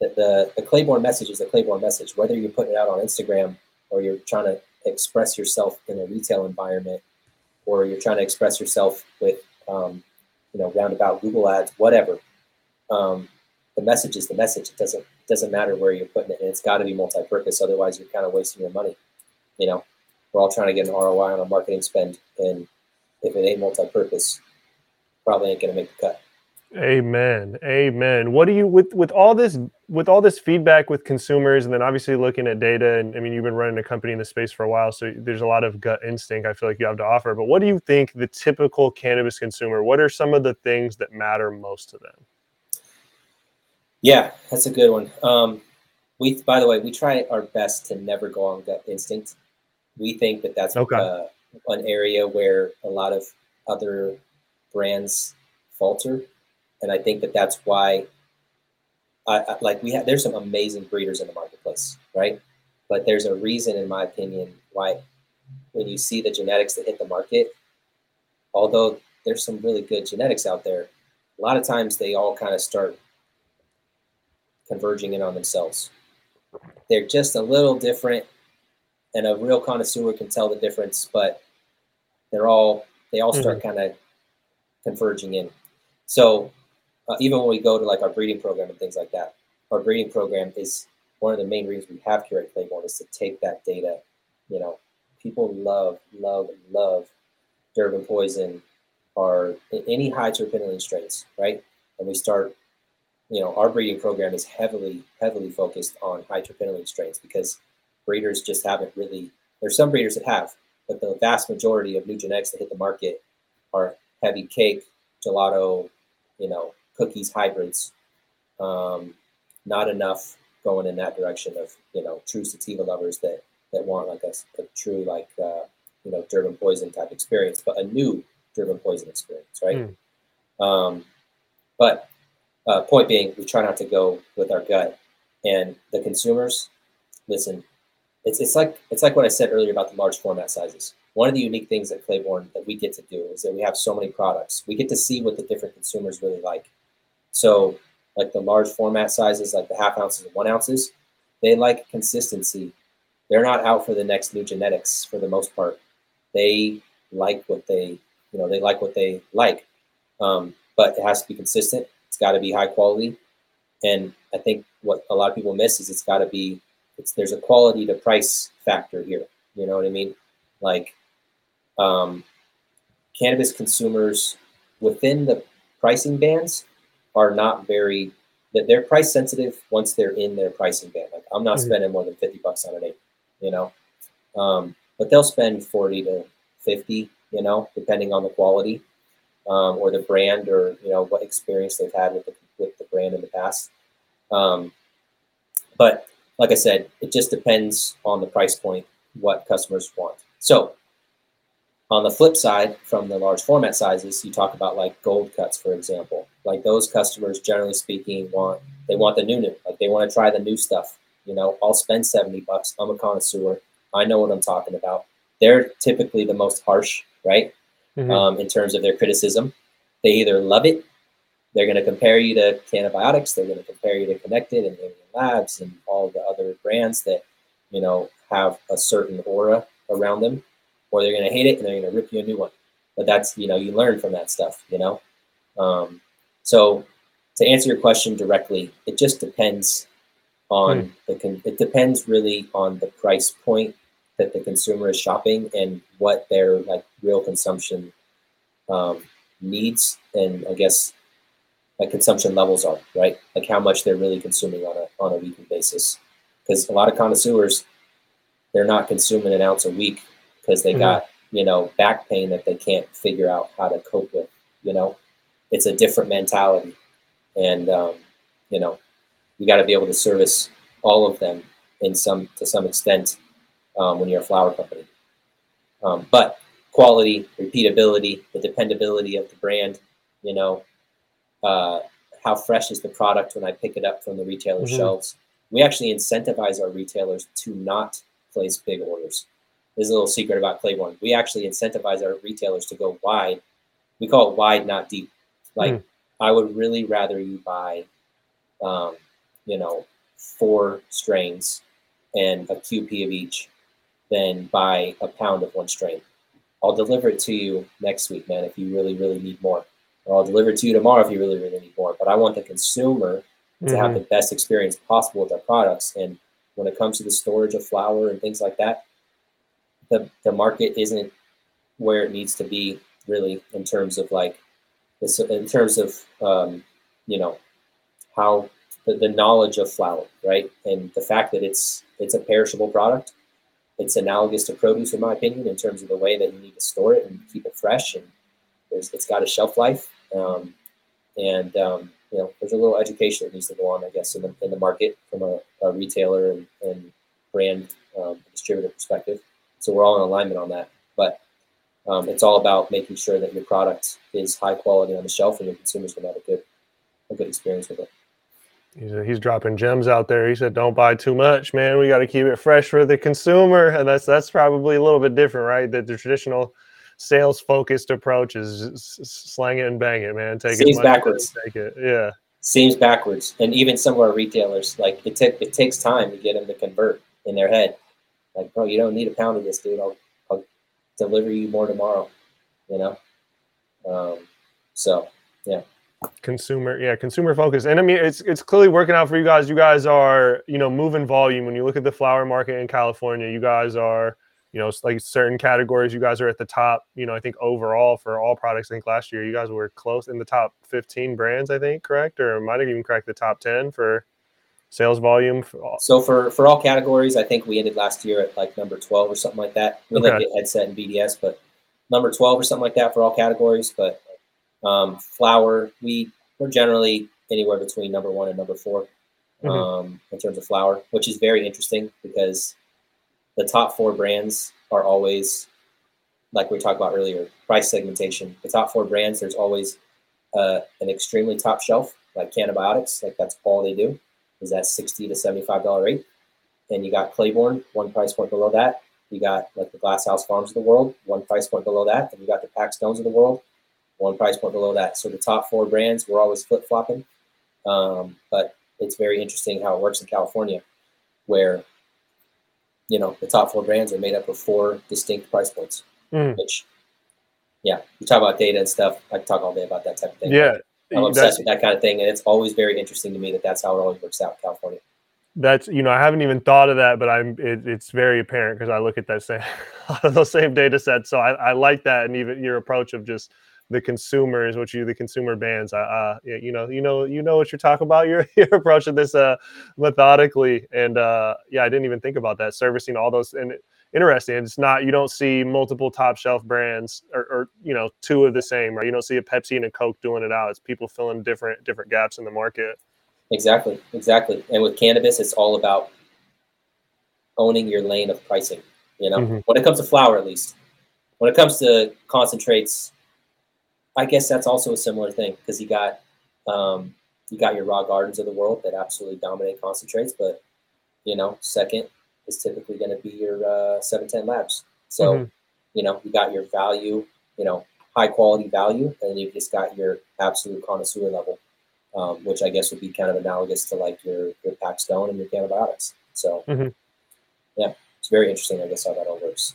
the, the, the claybourne message is the claybourne message. Whether you're putting it out on instagram or you're trying to express yourself in a retail environment or you're trying to express yourself with um, you know, roundabout Google ads, whatever. Um, the message is the message. It doesn't doesn't matter where you're putting it, and it's got to be multi-purpose. Otherwise, you're kind of wasting your money. You know, we're all trying to get an ROI on our marketing spend, and if it ain't multi-purpose, probably ain't gonna make the cut. Amen. Amen. What do you with with all this with all this feedback with consumers and then obviously looking at data and I mean you've been running a company in the space for a while so there's a lot of gut instinct I feel like you have to offer but what do you think the typical cannabis consumer what are some of the things that matter most to them? Yeah, that's a good one. Um, we by the way, we try our best to never go on gut instinct. We think that that's okay. uh, an area where a lot of other brands falter and I think that that's why, I, I, like we have, there's some amazing breeders in the marketplace, right? But there's a reason, in my opinion, why when you see the genetics that hit the market, although there's some really good genetics out there, a lot of times they all kind of start converging in on themselves. They're just a little different, and a real connoisseur can tell the difference, but they're all they all start mm-hmm. kind of converging in. So uh, even when we go to like our breeding program and things like that, our breeding program is one of the main reasons we have Curate Claybourne is to take that data. You know, people love, love, love Durban poison or any high terpinolene strains, right? And we start, you know, our breeding program is heavily, heavily focused on high terpinolene strains because breeders just haven't really. There's some breeders that have, but the vast majority of new genetics that hit the market are heavy cake, gelato, you know, cookies hybrids. Um, not enough going in that direction of you know true sativa lovers that that want like a, a true like uh, you know Durban poison type experience, but a new Durban poison experience, right? Mm. Um, but uh, point being, we try not to go with our gut, and the consumers listen. It's, it's like it's like what I said earlier about the large format sizes. One of the unique things at Claybourne that we get to do is that we have so many products. We get to see what the different consumers really like. So like the large format sizes, like the half ounces and one ounces, they like consistency. They're not out for the next new genetics for the most part. They like what they, you know, they like what they like. Um, but it has to be consistent. It's got to be high quality. And I think what a lot of people miss is it's got to be, it's there's a quality to price factor here. You know what I mean? Like, um, cannabis consumers within the pricing bands are not very that they're price sensitive once they're in their pricing band. Like I'm not mm-hmm. spending more than 50 bucks on an eight, you know. Um, but they'll spend 40 to 50, you know, depending on the quality um, or the brand or you know what experience they've had with the with the brand in the past. Um, but like I said, it just depends on the price point, what customers want. So on the flip side, from the large format sizes, you talk about like gold cuts, for example. Like those customers, generally speaking, want they want the new new, like they want to try the new stuff. You know, I'll spend seventy bucks. I'm a connoisseur. I know what I'm talking about. They're typically the most harsh, right? Mm-hmm. Um, in terms of their criticism, they either love it, they're going to compare you to Cannabiotix, they're going to compare you to Connected and Alien Labs and all the other brands that you know have a certain aura around them or they're going to hate it and they're going to rip you a new one. But that's, you know, you learn from that stuff, you know? Um, so to answer your question directly, it just depends on mm. the, con- it depends really on the price point that the consumer is shopping and what their like real consumption um, needs and I guess like consumption levels are, right? Like how much they're really consuming on a on a weekly basis. Because a lot of connoisseurs, they're not consuming an ounce a week because they mm-hmm. got you know back pain that they can't figure out how to cope with. You know, it's a different mentality, and um, you know, you got to be able to service all of them in some to some extent um, when you're a flower company. Um, but quality, repeatability, the dependability of the brand, you know, uh, how fresh is the product when I pick it up from the retailer mm-hmm. shelves. We actually incentivize our retailers to not place big orders. There's a little secret about Claybourne. We actually incentivize our retailers to go wide. We call it wide, not deep. Like mm. I would really rather you buy, um, you know, four strains and a QP of each than buy a pound of one strain. I'll deliver it to you next week, man, if you really, really need more. Or I'll deliver it to you tomorrow if you really, really need more. But I want the consumer mm-hmm. to have mm-hmm. the best experience possible with our products. And when it comes to the storage of flour and things like that, the, the market isn't where it needs to be really in terms of like in terms of um, you know how the, the knowledge of flour, right? And the fact that it's it's a perishable product. It's analogous to produce in my opinion in terms of the way that you need to store it and keep it fresh and it's got a shelf life. Um, and um, you know there's a little education that needs to go on i guess in the, in the market from a, a retailer and, and brand um, distributor perspective. So we're all in alignment on that. But um, it's all about making sure that your product is high quality on the shelf and your consumers can have a good a good experience with it He's, he's dropping gems out there. He said, "Don't buy too much, man. We got to keep it fresh for the consumer." And that's that's probably a little bit different, right? That the traditional sales focused approach is slang it and bang it, man. Take Seems it backwards. Take it, yeah. Seems backwards, and even some of our retailers, like it, t- it takes time to get them to convert in their head. Like, bro, you don't need a pound of this, dude. I'll, I'll deliver you more tomorrow. You know. Um, so yeah. Consumer yeah consumer focus. And i mean it's it's clearly working out for you guys. You guys are you know moving volume. When you look at the flower market in california you guys are you know like certain categories you guys are at the top you know i think overall for all products. I think last year you guys were close in the top 15 brands i think correct? Or might have even cracked the top 10 for sales volume for so for for all categories i think we ended last year at like number 12 or something like that we okay. like headset and bds but number 12 or something like that for all categories but um, flower, we we're generally anywhere between number one and number 4 mm-hmm. um, in terms of flower, which is very interesting because the top four brands are always like we talked about earlier, price segmentation. The top four brands, there's always uh, an extremely top shelf, like Cannabiotix, like that's all they do, is that sixty to seventy-five dollar rate. And you got Claybourne, one price point below that. You got like the Glasshouse Farms of the world, one price point below that. And you got the Pack Stones of the world, one price point below that. So the top four brands, we're always flip flopping. Um, but it's very interesting how it works in California, where you know the top four brands are made up of four distinct price points. Mm. Which, yeah, you talk about data and stuff. I talk all day about that type of thing. Yeah, I'm obsessed with that kind of thing, and it's always very interesting to me that that's how it always works out in California. That's you know I haven't even thought of that, but I'm it, it's very apparent because I look at that same those same data sets. So I, I like that, and even your approach of just the consumers, which you the consumer bands. Uh, uh, you know, you know, you know what you're talking about. You're you're approaching this uh, methodically, and uh, yeah, I didn't even think about that. Servicing all those and interesting. It's not you don't see multiple top shelf brands or, or you know two of the same, right? You don't see a Pepsi and a Coke doing it out. It's people filling different different gaps in the market. Exactly, exactly. And with cannabis, it's all about owning your lane of pricing. You know, mm-hmm. when it comes to flower, at least. When it comes to concentrates, I guess that's also a similar thing because you got um, you got your raw gardens of the world that absolutely dominate concentrates, but you know, second is typically going to be your uh, 710 labs. So, mm-hmm. you know, you got your value, you know, high quality value, and you've just got your absolute connoisseur level, um, which I guess would be kind of analogous to like your your pack stone and your Cannabiotix. So, mm-hmm. yeah, it's very interesting. I guess how that all works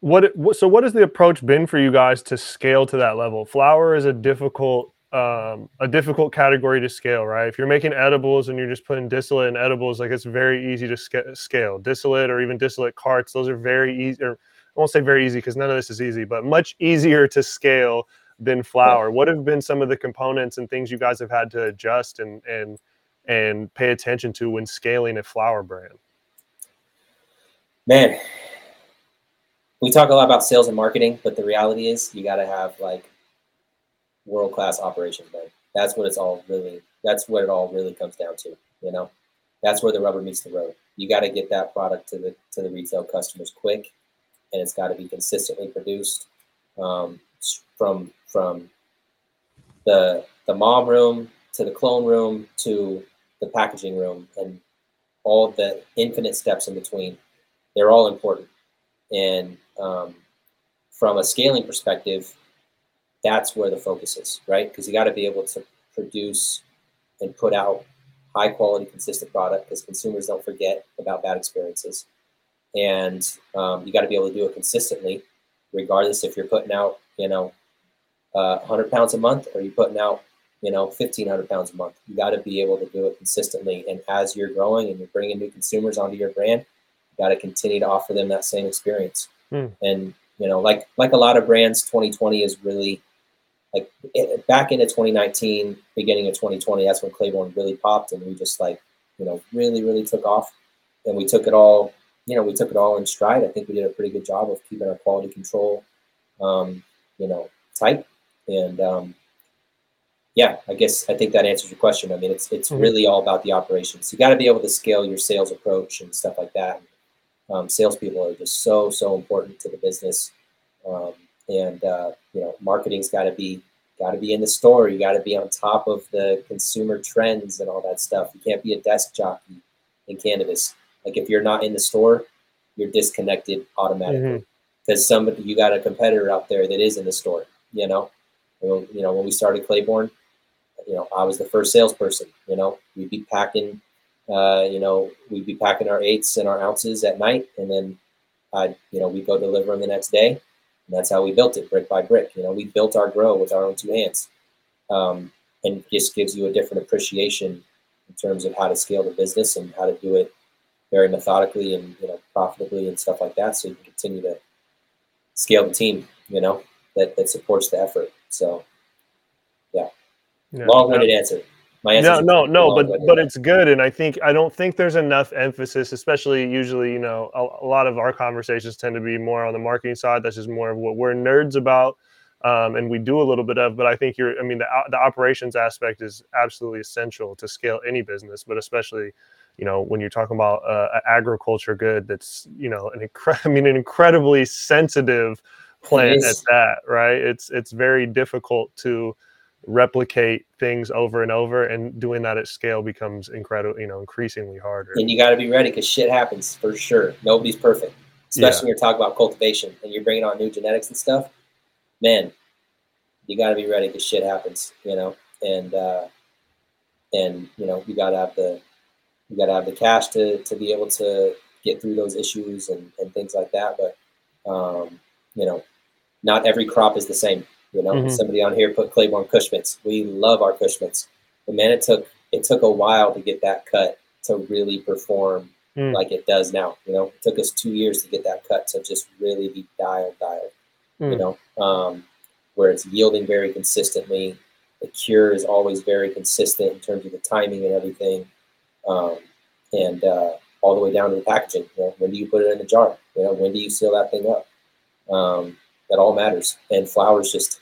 what so what has the approach been for you guys to scale to that level flower is a difficult um, a difficult category to scale right if you're making edibles and you're just putting distillate in edibles like it's very easy to sc- scale distillate or even distillate carts those are very easy or i won't say very easy because none of this is easy but much easier to scale than flour. What have been some of the components and things you guys have had to adjust and and and pay attention to when scaling a flour brand? Man, we talk a lot about sales and marketing, but the reality is you got to have like world class operations. That's what it's all really. That's what it all really comes down to. You know, that's where the rubber meets the road. You got to get that product to the to the retail customers quick, and it's got to be consistently produced um, from from the the mom room to the clone room to the packaging room and all the infinite steps in between. They're all important, and um, from a scaling perspective, that's where the focus is, right? Because you got to be able to produce and put out high quality, consistent product because consumers don't forget about bad experiences. And um, you got to be able to do it consistently, regardless if you're putting out, you know, uh, 100 pounds a month or you're putting out, you know, 1,500 pounds a month. You got to be able to do it consistently. And as you're growing and you're bringing new consumers onto your brand, you got to continue to offer them that same experience. Hmm. And you know, like like a lot of brands, 2020 is really like it, back into 2019, beginning of 2020, that's when Claybourne really popped, and we just like, you know, really, really took off, and we took it all, you know, we took it all in stride. I think we did a pretty good job of keeping our quality control, um, you know, tight, and um, yeah, I guess I think that answers your question. I mean, it's it's mm-hmm. really all about the operations. You got to be able to scale your sales approach and stuff like that. Um, salespeople are just so so important to the business. Um, and uh, you know marketing's got to be got to be in the store you got to be on top of the consumer trends and all that stuff. You can't be a desk jockey in cannabis. Like if you're not in the store you're disconnected automatically. Because mm-hmm. somebody you got a competitor out there that is in the store you know? You know when we started claybourne you know i was the first salesperson you know? We'd be packing uh, you know we'd be packing our eights and our ounces at night and then i you know we go deliver them the next day and that's how we built it, brick by brick. You know, we built our grow with our own two hands, um, and just gives you a different appreciation in terms of how to scale the business and how to do it very methodically and you know profitably and stuff like that. So you can continue to scale the team. You know that that supports the effort. So yeah, yeah long-winded answer no no no but but it's good and i think i don't think there's enough emphasis especially usually you know a, a, lot of our conversations tend to be more on the marketing side. That's just more of what we're nerds about um, and we do a little bit of but i think you're i mean the, the operations aspect is absolutely essential to scale any business but especially you know when you're talking about uh, agriculture good that's you know an incre- i mean an incredibly sensitive plant at that right? It's it's very difficult to replicate things over and over and doing that at scale becomes incredible you know increasingly harder. And you got to be ready because shit happens for sure. Nobody's perfect. Especially yeah. when you're talking about cultivation and you're bringing on new genetics and stuff man you got to be ready because shit happens you know? And uh and you know you got to have the you got to have the cash to to be able to get through those issues and, and things like that. But um you know not every crop is the same you know, mm-hmm. somebody on here put Claybourne Kush Mints. We love our Kush Mints. But man, it took it took a while to get that cut to really perform mm. like it does now. You know, it took us two years to get that cut to just really be dialed, dialed. Mm. You know, um, where it's yielding very consistently. The cure is always very consistent in terms of the timing and everything, um, and uh, all the way down to the packaging. You know, when do you put it in the jar? You know, when do you seal that thing up? Um, that all matters. And flour is just,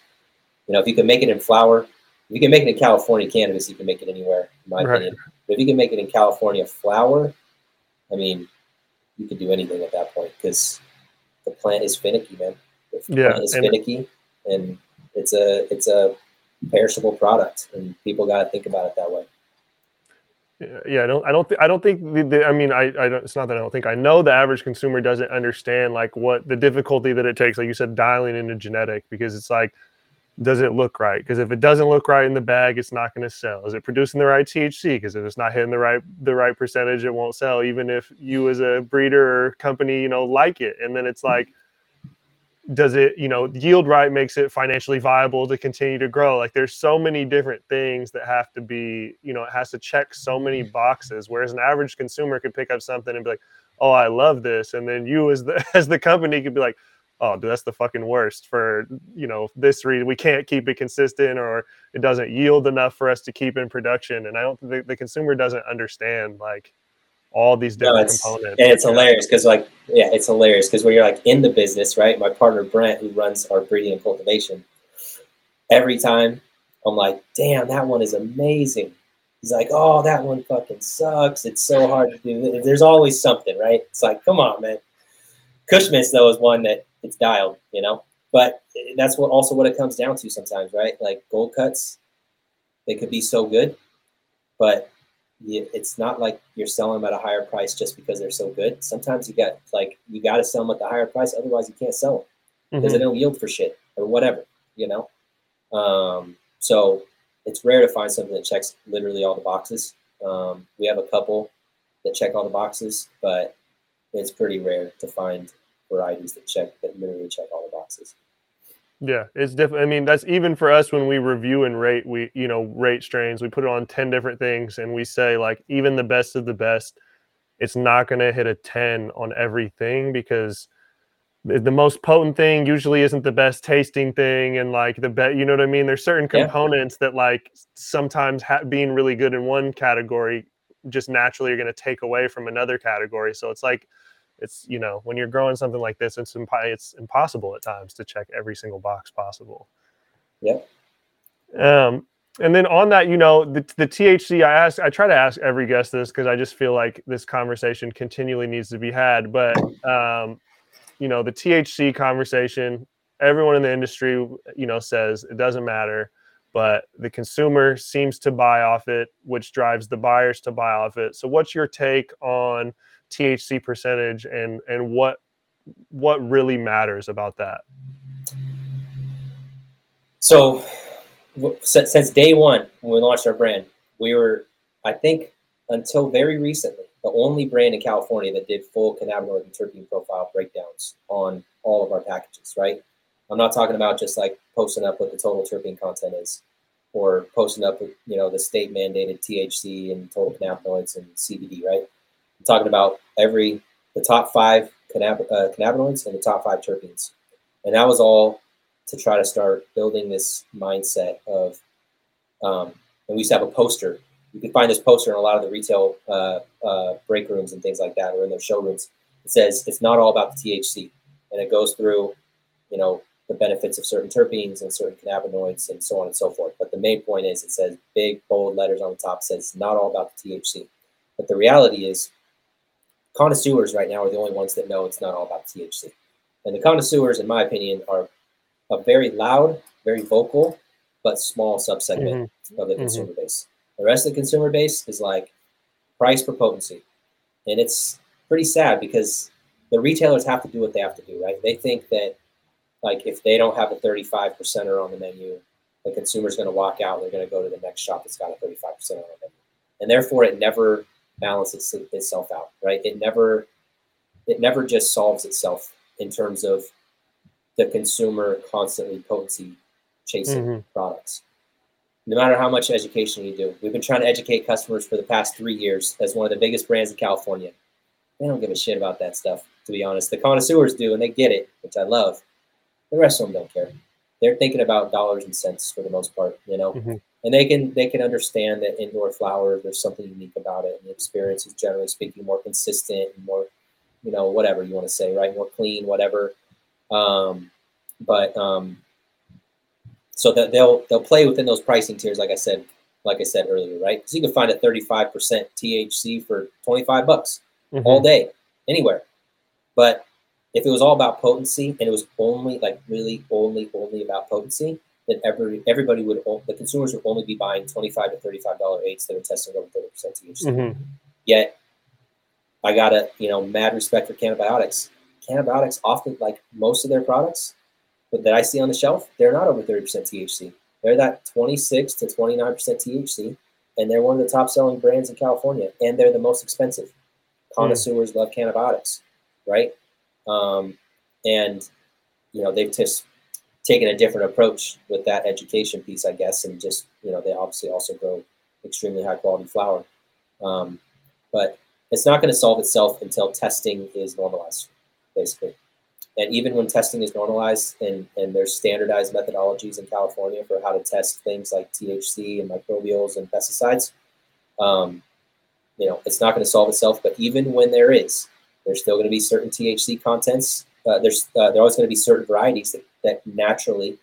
you know, if you can make it in flower, if you can make it in California cannabis, you can make it anywhere, in my right. opinion. But if you can make it in California flower, I mean, you can do anything at that point because the plant is finicky, man. The yeah, plant is and finicky, and it's a it's a perishable product, and people got to think about it that way. Yeah, I don't. I don't. Th- I don't think. The, the, I mean, I. I don't, it's not that I don't think. I know the average consumer doesn't understand like what the difficulty that it takes. Like you said, dialing into genetic because it's like, does it look right? Because if it doesn't look right in the bag, it's not going to sell. Is it producing the right THC? Because if it's not hitting the right the right percentage, it won't sell. Even if you as a breeder or company, you know, like it, and then it's like does it you know yield right makes it financially viable to continue to grow like there's so many different things that have to be you know it has to check so many mm-hmm. boxes whereas an average consumer could pick up something and be like oh i love this and then you as the as the company could be like oh, dude, that's the fucking worst for you know this reason. We can't keep it consistent, or it doesn't yield enough for us to keep in production. And I don't think the, the consumer doesn't understand like all these different No, components. and it's Yeah. hilarious because like yeah it's hilarious because when you're like in the business right my partner brent who runs our breeding and cultivation every time i'm like damn that one is amazing. He's like oh that one fucking sucks. It's so hard to do. There's always something right? It's like come on man. Kush Mints though is one that it's dialed you know? But eh, that's what also what it comes down to sometimes right? Like gold cuts they could be so good but it's not like you're selling them at a higher price just because they're so good. Sometimes you got like you got to sell them at the higher price, otherwise you can't sell them because Mhm. they don't yield for shit or whatever, you know. Um, so it's rare to find something that checks literally all the boxes. Um, we have a couple that check all the boxes, but it's pretty rare to find varieties that check that literally check all the boxes. Yeah, it's different. I mean, that's even for us when we review and rate, we, you know, rate strains, we put it on 10 different things and we say, like, even the best of the best, it's not going to hit a 10 on everything because the, most potent thing usually isn't the best tasting thing. And, like, the bet, you know what I mean? There's certain Yeah. components that, like, sometimes ha- being really good in one category just naturally are going to take away from another category. So it's like, it's you know when you're growing something like this it's impo- it's impossible at times to check every single box possible. Yeah um and then on that you know the, the thc i ask i try to ask every guest this because i just feel like this conversation continually needs to be had but um you know the thc conversation everyone in the industry you know says it doesn't matter but the consumer seems to buy off it which drives the buyers to buy off it. So what's your take on THC percentage and and what what really matters about that. So, since day one, when we launched our brand, we were, I think, until very recently, the only brand in California that did full cannabinoid and terpene profile breakdowns on all of our packages, right? I'm not talking about just like posting up what the total terpene content is or posting up, you know, the state mandated THC and total cannabinoids and CBD, right? I'm talking about every, the top five cannab- uh, cannabinoids and the top five terpenes. And that was all to try to start building this mindset of, um, and we used to have a poster. You can find this poster in a lot of the retail uh, uh, break rooms and things like that, or in their showrooms. It says it's not all about the THC, and it goes through, you know, the benefits of certain terpenes and certain cannabinoids and so on and so forth. But the main point is, it says big bold letters on the top says not all about the THC. But the reality is, connoisseurs right now are the only ones that know it's not all about THC. And the connoisseurs, in my opinion, are a very loud, very vocal, but small subsegment of the Mhm. consumer base. The rest of the consumer base is like price per potency. And it's pretty sad because the retailers have to do what they have to do, right? They think that like if they don't have a 35 percenter on the menu, the consumer's going to walk out they're going to go to the next shop that's got a 35 percent on the menu. And therefore it never balances itself out, right? It never it never just solves itself in terms of the consumer constantly potency chasing Mhm. products. No matter how much education you do, we've been trying to educate customers for the past three years as one of the biggest brands in California. They don't give a shit about that stuff, to be honest. The connoisseurs do, and they get it, which I love. The rest of them don't care. They're thinking about dollars and cents for the most part, you know. Mhm. And they can they can understand that indoor flowers there's something unique about it, and the experience is generally speaking more consistent and more, you know, whatever you want to say, right? More clean, whatever. Um, but um, so that they'll they'll play within those pricing tiers, like I said, like I said earlier, right? Because you can find a 35% THC for 25 bucks Mhm. all day, anywhere. But if it was all about potency and it was only like really only only about potency, then every everybody would the consumers would only be buying 25 to 35 dollar eights that are testing over 30% THC. Mhm. Yet I got a you know mad respect for Cannabiotix. Cannabiotix often like most of their products but that I see on the shelf, they're not over 30% THC. They're that 26 to 29% THC, and they're one of the top selling brands in California, and they're the most expensive. Connoisseurs love Cannabiotix, right? Um, and you know they've just taken a different approach with that education piece, I guess, and just you know they obviously also grow extremely high quality flower, um, but it's not going to solve itself until testing is normalized, basically. And even when testing is normalized and, and there's standardized methodologies in California for how to test things like THC and microbials and pesticides, um, you know, it's not going to solve itself. But even when there is, there's still going to be certain THC contents. Uh, there's uh, there always going to be certain varieties that, that naturally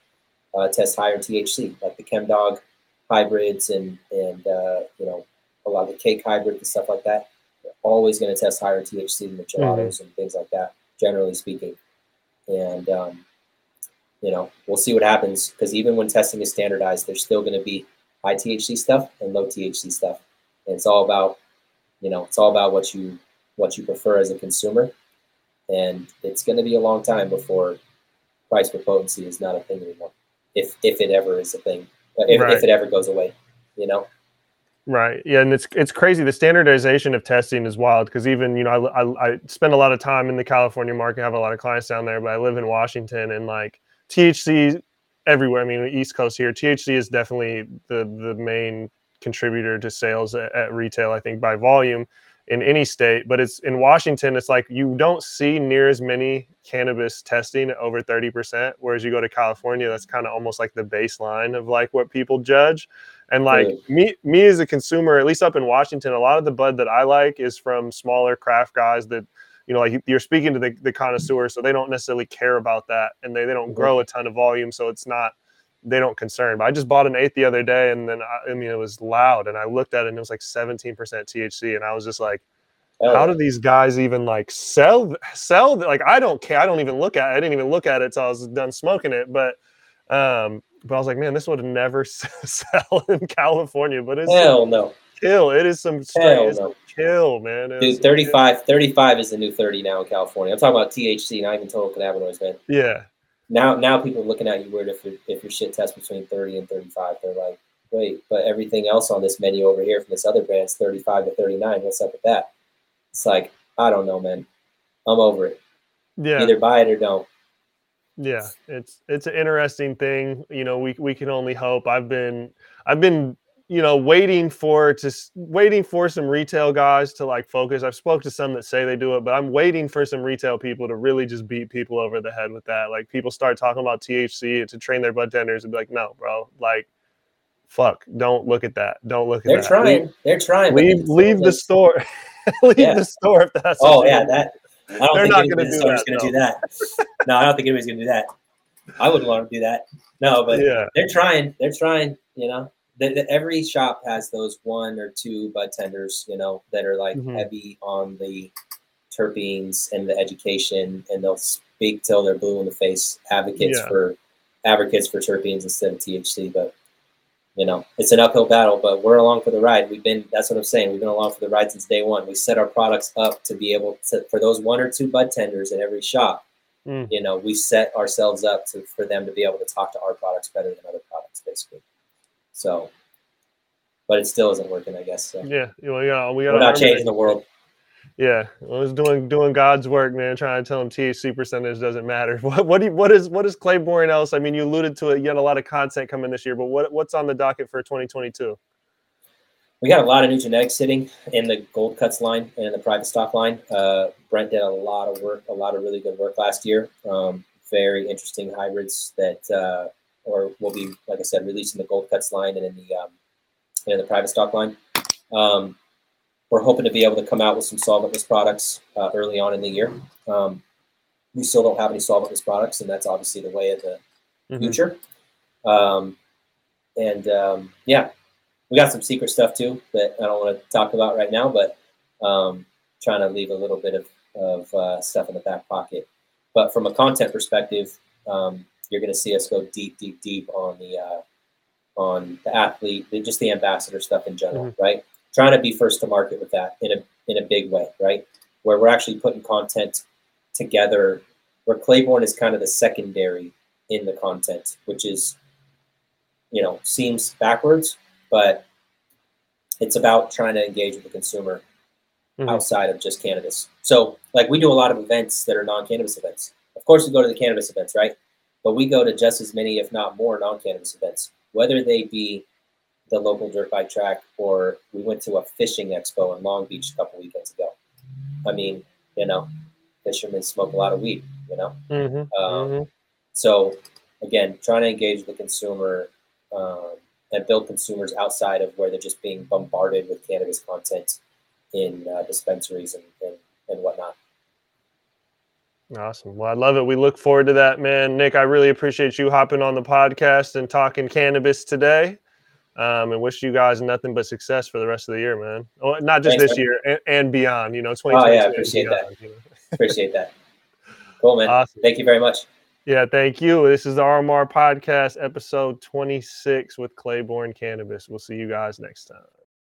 uh, test higher THC, like the Chemdawg hybrids and and uh, you know a lot of the cake hybrids and stuff like that. They're always going to test higher THC than the gelatos mm-hmm. and things like that, generally speaking. And um, you know we'll see what happens because even when testing is standardized, there's still going to be high THC stuff and low THC stuff, and it's all about you know it's all about what you what you prefer as a consumer. And it's going to be a long time before price for potency is not a thing anymore, if if it ever is a thing, uh, if, right. if it ever goes away, you know. Right. Yeah, and it's it's crazy. The standardization of testing is wild because even you know I, I, I spend a lot of time in the California market. I have a lot of clients down there, but I live in Washington and like THC everywhere. I mean, the East Coast here, THC is definitely the the main contributor to sales at, at retail. I think by volume in any state, but it's in Washington. It's like you don't see near as many cannabis testing over 30%, whereas you go to California, that's kind of almost like the baseline of like what people judge. And like me, me as a consumer, at least up in Washington, a lot of the bud that I like is from smaller craft guys that, you know, like you're speaking to the, the connoisseur, so they don't necessarily care about that, and they, they don't mm-hmm. grow a ton of volume, so it's not they don't concern. But I just bought an eighth the other day, and then I, I, mean it was loud, and I looked at it, and it was like 17% THC, and I was just like, oh. how do these guys even like sell sell? Like I don't care. I don't even look at. it. I didn't even look at it until I was done smoking it. But um, but I was like, man, this would never sell in California. But it's hell no kill. It is some hell no. kill, man. It Dude, 35, 35 is the new 30 now in California. I'm talking about THC, not even total cannabinoids, man. Yeah now now people are looking at you weird if your if your shit tests between 30 and 35 they're like wait but everything else on this menu over here from this other brand is 35 to 39 what's up with that? It's like i don't know man. I'm over it. Yeah. Either buy it or don't. Yeah. It's it's an interesting thing. You know we we can only hope. I've been i've been you know waiting for to waiting for some retail guys to like focus. I've spoke to some that say they do it but i'm waiting for some retail people to really just beat people over the head with that. Like people start talking about thc to train their bud tenders and be like no bro like fuck don't look at that don't look at they're that. trying. Leave, they're trying leave leave the store leave yeah. the store if that's oh yeah that i don't they're think not gonna do that, gonna do that. No i don't think anybody's gonna do that. I wouldn't want to do that. No but yeah. they're trying they're trying you know the, the, every shop has those one or two bud tenders, you know, that are like mm-hmm. heavy on the terpenes and the education, and they'll speak till they're blue in the face, advocates yeah. for advocates for terpenes instead of THC. But you know, it's an uphill battle, but we're along for the ride. We've been that's what I'm saying. We've been along for the ride since day one. We set our products up to be able to for those one or two bud tenders in every shop. Mm. You know, we set ourselves up to for them to be able to talk to our products better than other products, basically. So, but it still isn't working, I guess. So. Yeah, well, yeah, we got. We're not changing the world. Yeah, well, it's doing doing God's work, man. Trying to tell him THC percentage doesn't matter. What what do you, what is what is Claybourne else? I mean, you alluded to it. You had a lot of content coming this year, but what what's on the docket for 2022? We got a lot of new genetics sitting in the gold cuts line and the private stock line. Uh, Brent did a lot of work, a lot of really good work last year. Um, very interesting hybrids that uh, or we'll be, like I said, releasing the gold cuts line and in the um, in the private stock line. Um, we're hoping to be able to come out with some solventless products uh, early on in the year. Um, we still don't have any solventless products, and that's obviously the way of the mm-hmm. future. Um, and um, yeah, we got some secret stuff too that I don't want to talk about right now, but um, trying to leave a little bit of, of uh, stuff in the back pocket. But from a content perspective, um, you're going to see us go deep, deep, deep on the uh, on the athlete, just the ambassador stuff in general, mm-hmm. right? Trying to be first to market with that in a in a big way, right? Where we're actually putting content together, where Claiborne is kind of the secondary in the content, which is, you know, seems backwards, but it's about trying to engage with the consumer mm-hmm. outside of just cannabis. So, like, we do a lot of events that are non-cannabis events. Of course, we go to the cannabis events, right? But we go to just as many, if not more, non-cannabis events, whether they be the local dirt bike track or we went to a fishing expo in Long Beach a couple weekends ago. I mean, you know, fishermen smoke a lot of weed. You know. Mm-hmm. Um, mm-hmm. So again, trying to engage the consumer um, and build consumers outside of where they're just being bombarded with cannabis content in uh, dispensaries and, and, and whatnot. Awesome. Well, I love it. We look forward to that, man. Nick, I really appreciate you hopping on the podcast and talking cannabis today. Um, and wish you guys nothing but success for the rest of the year, man. Well, not just Thanks, this man. year and, and beyond. You know, Oh yeah, appreciate that. you know. Appreciate that. Cool, man. Awesome. Thank you very much. Yeah, thank you. This is the RMR podcast, episode 26 with Claybourne Cannabis. We'll see you guys next time.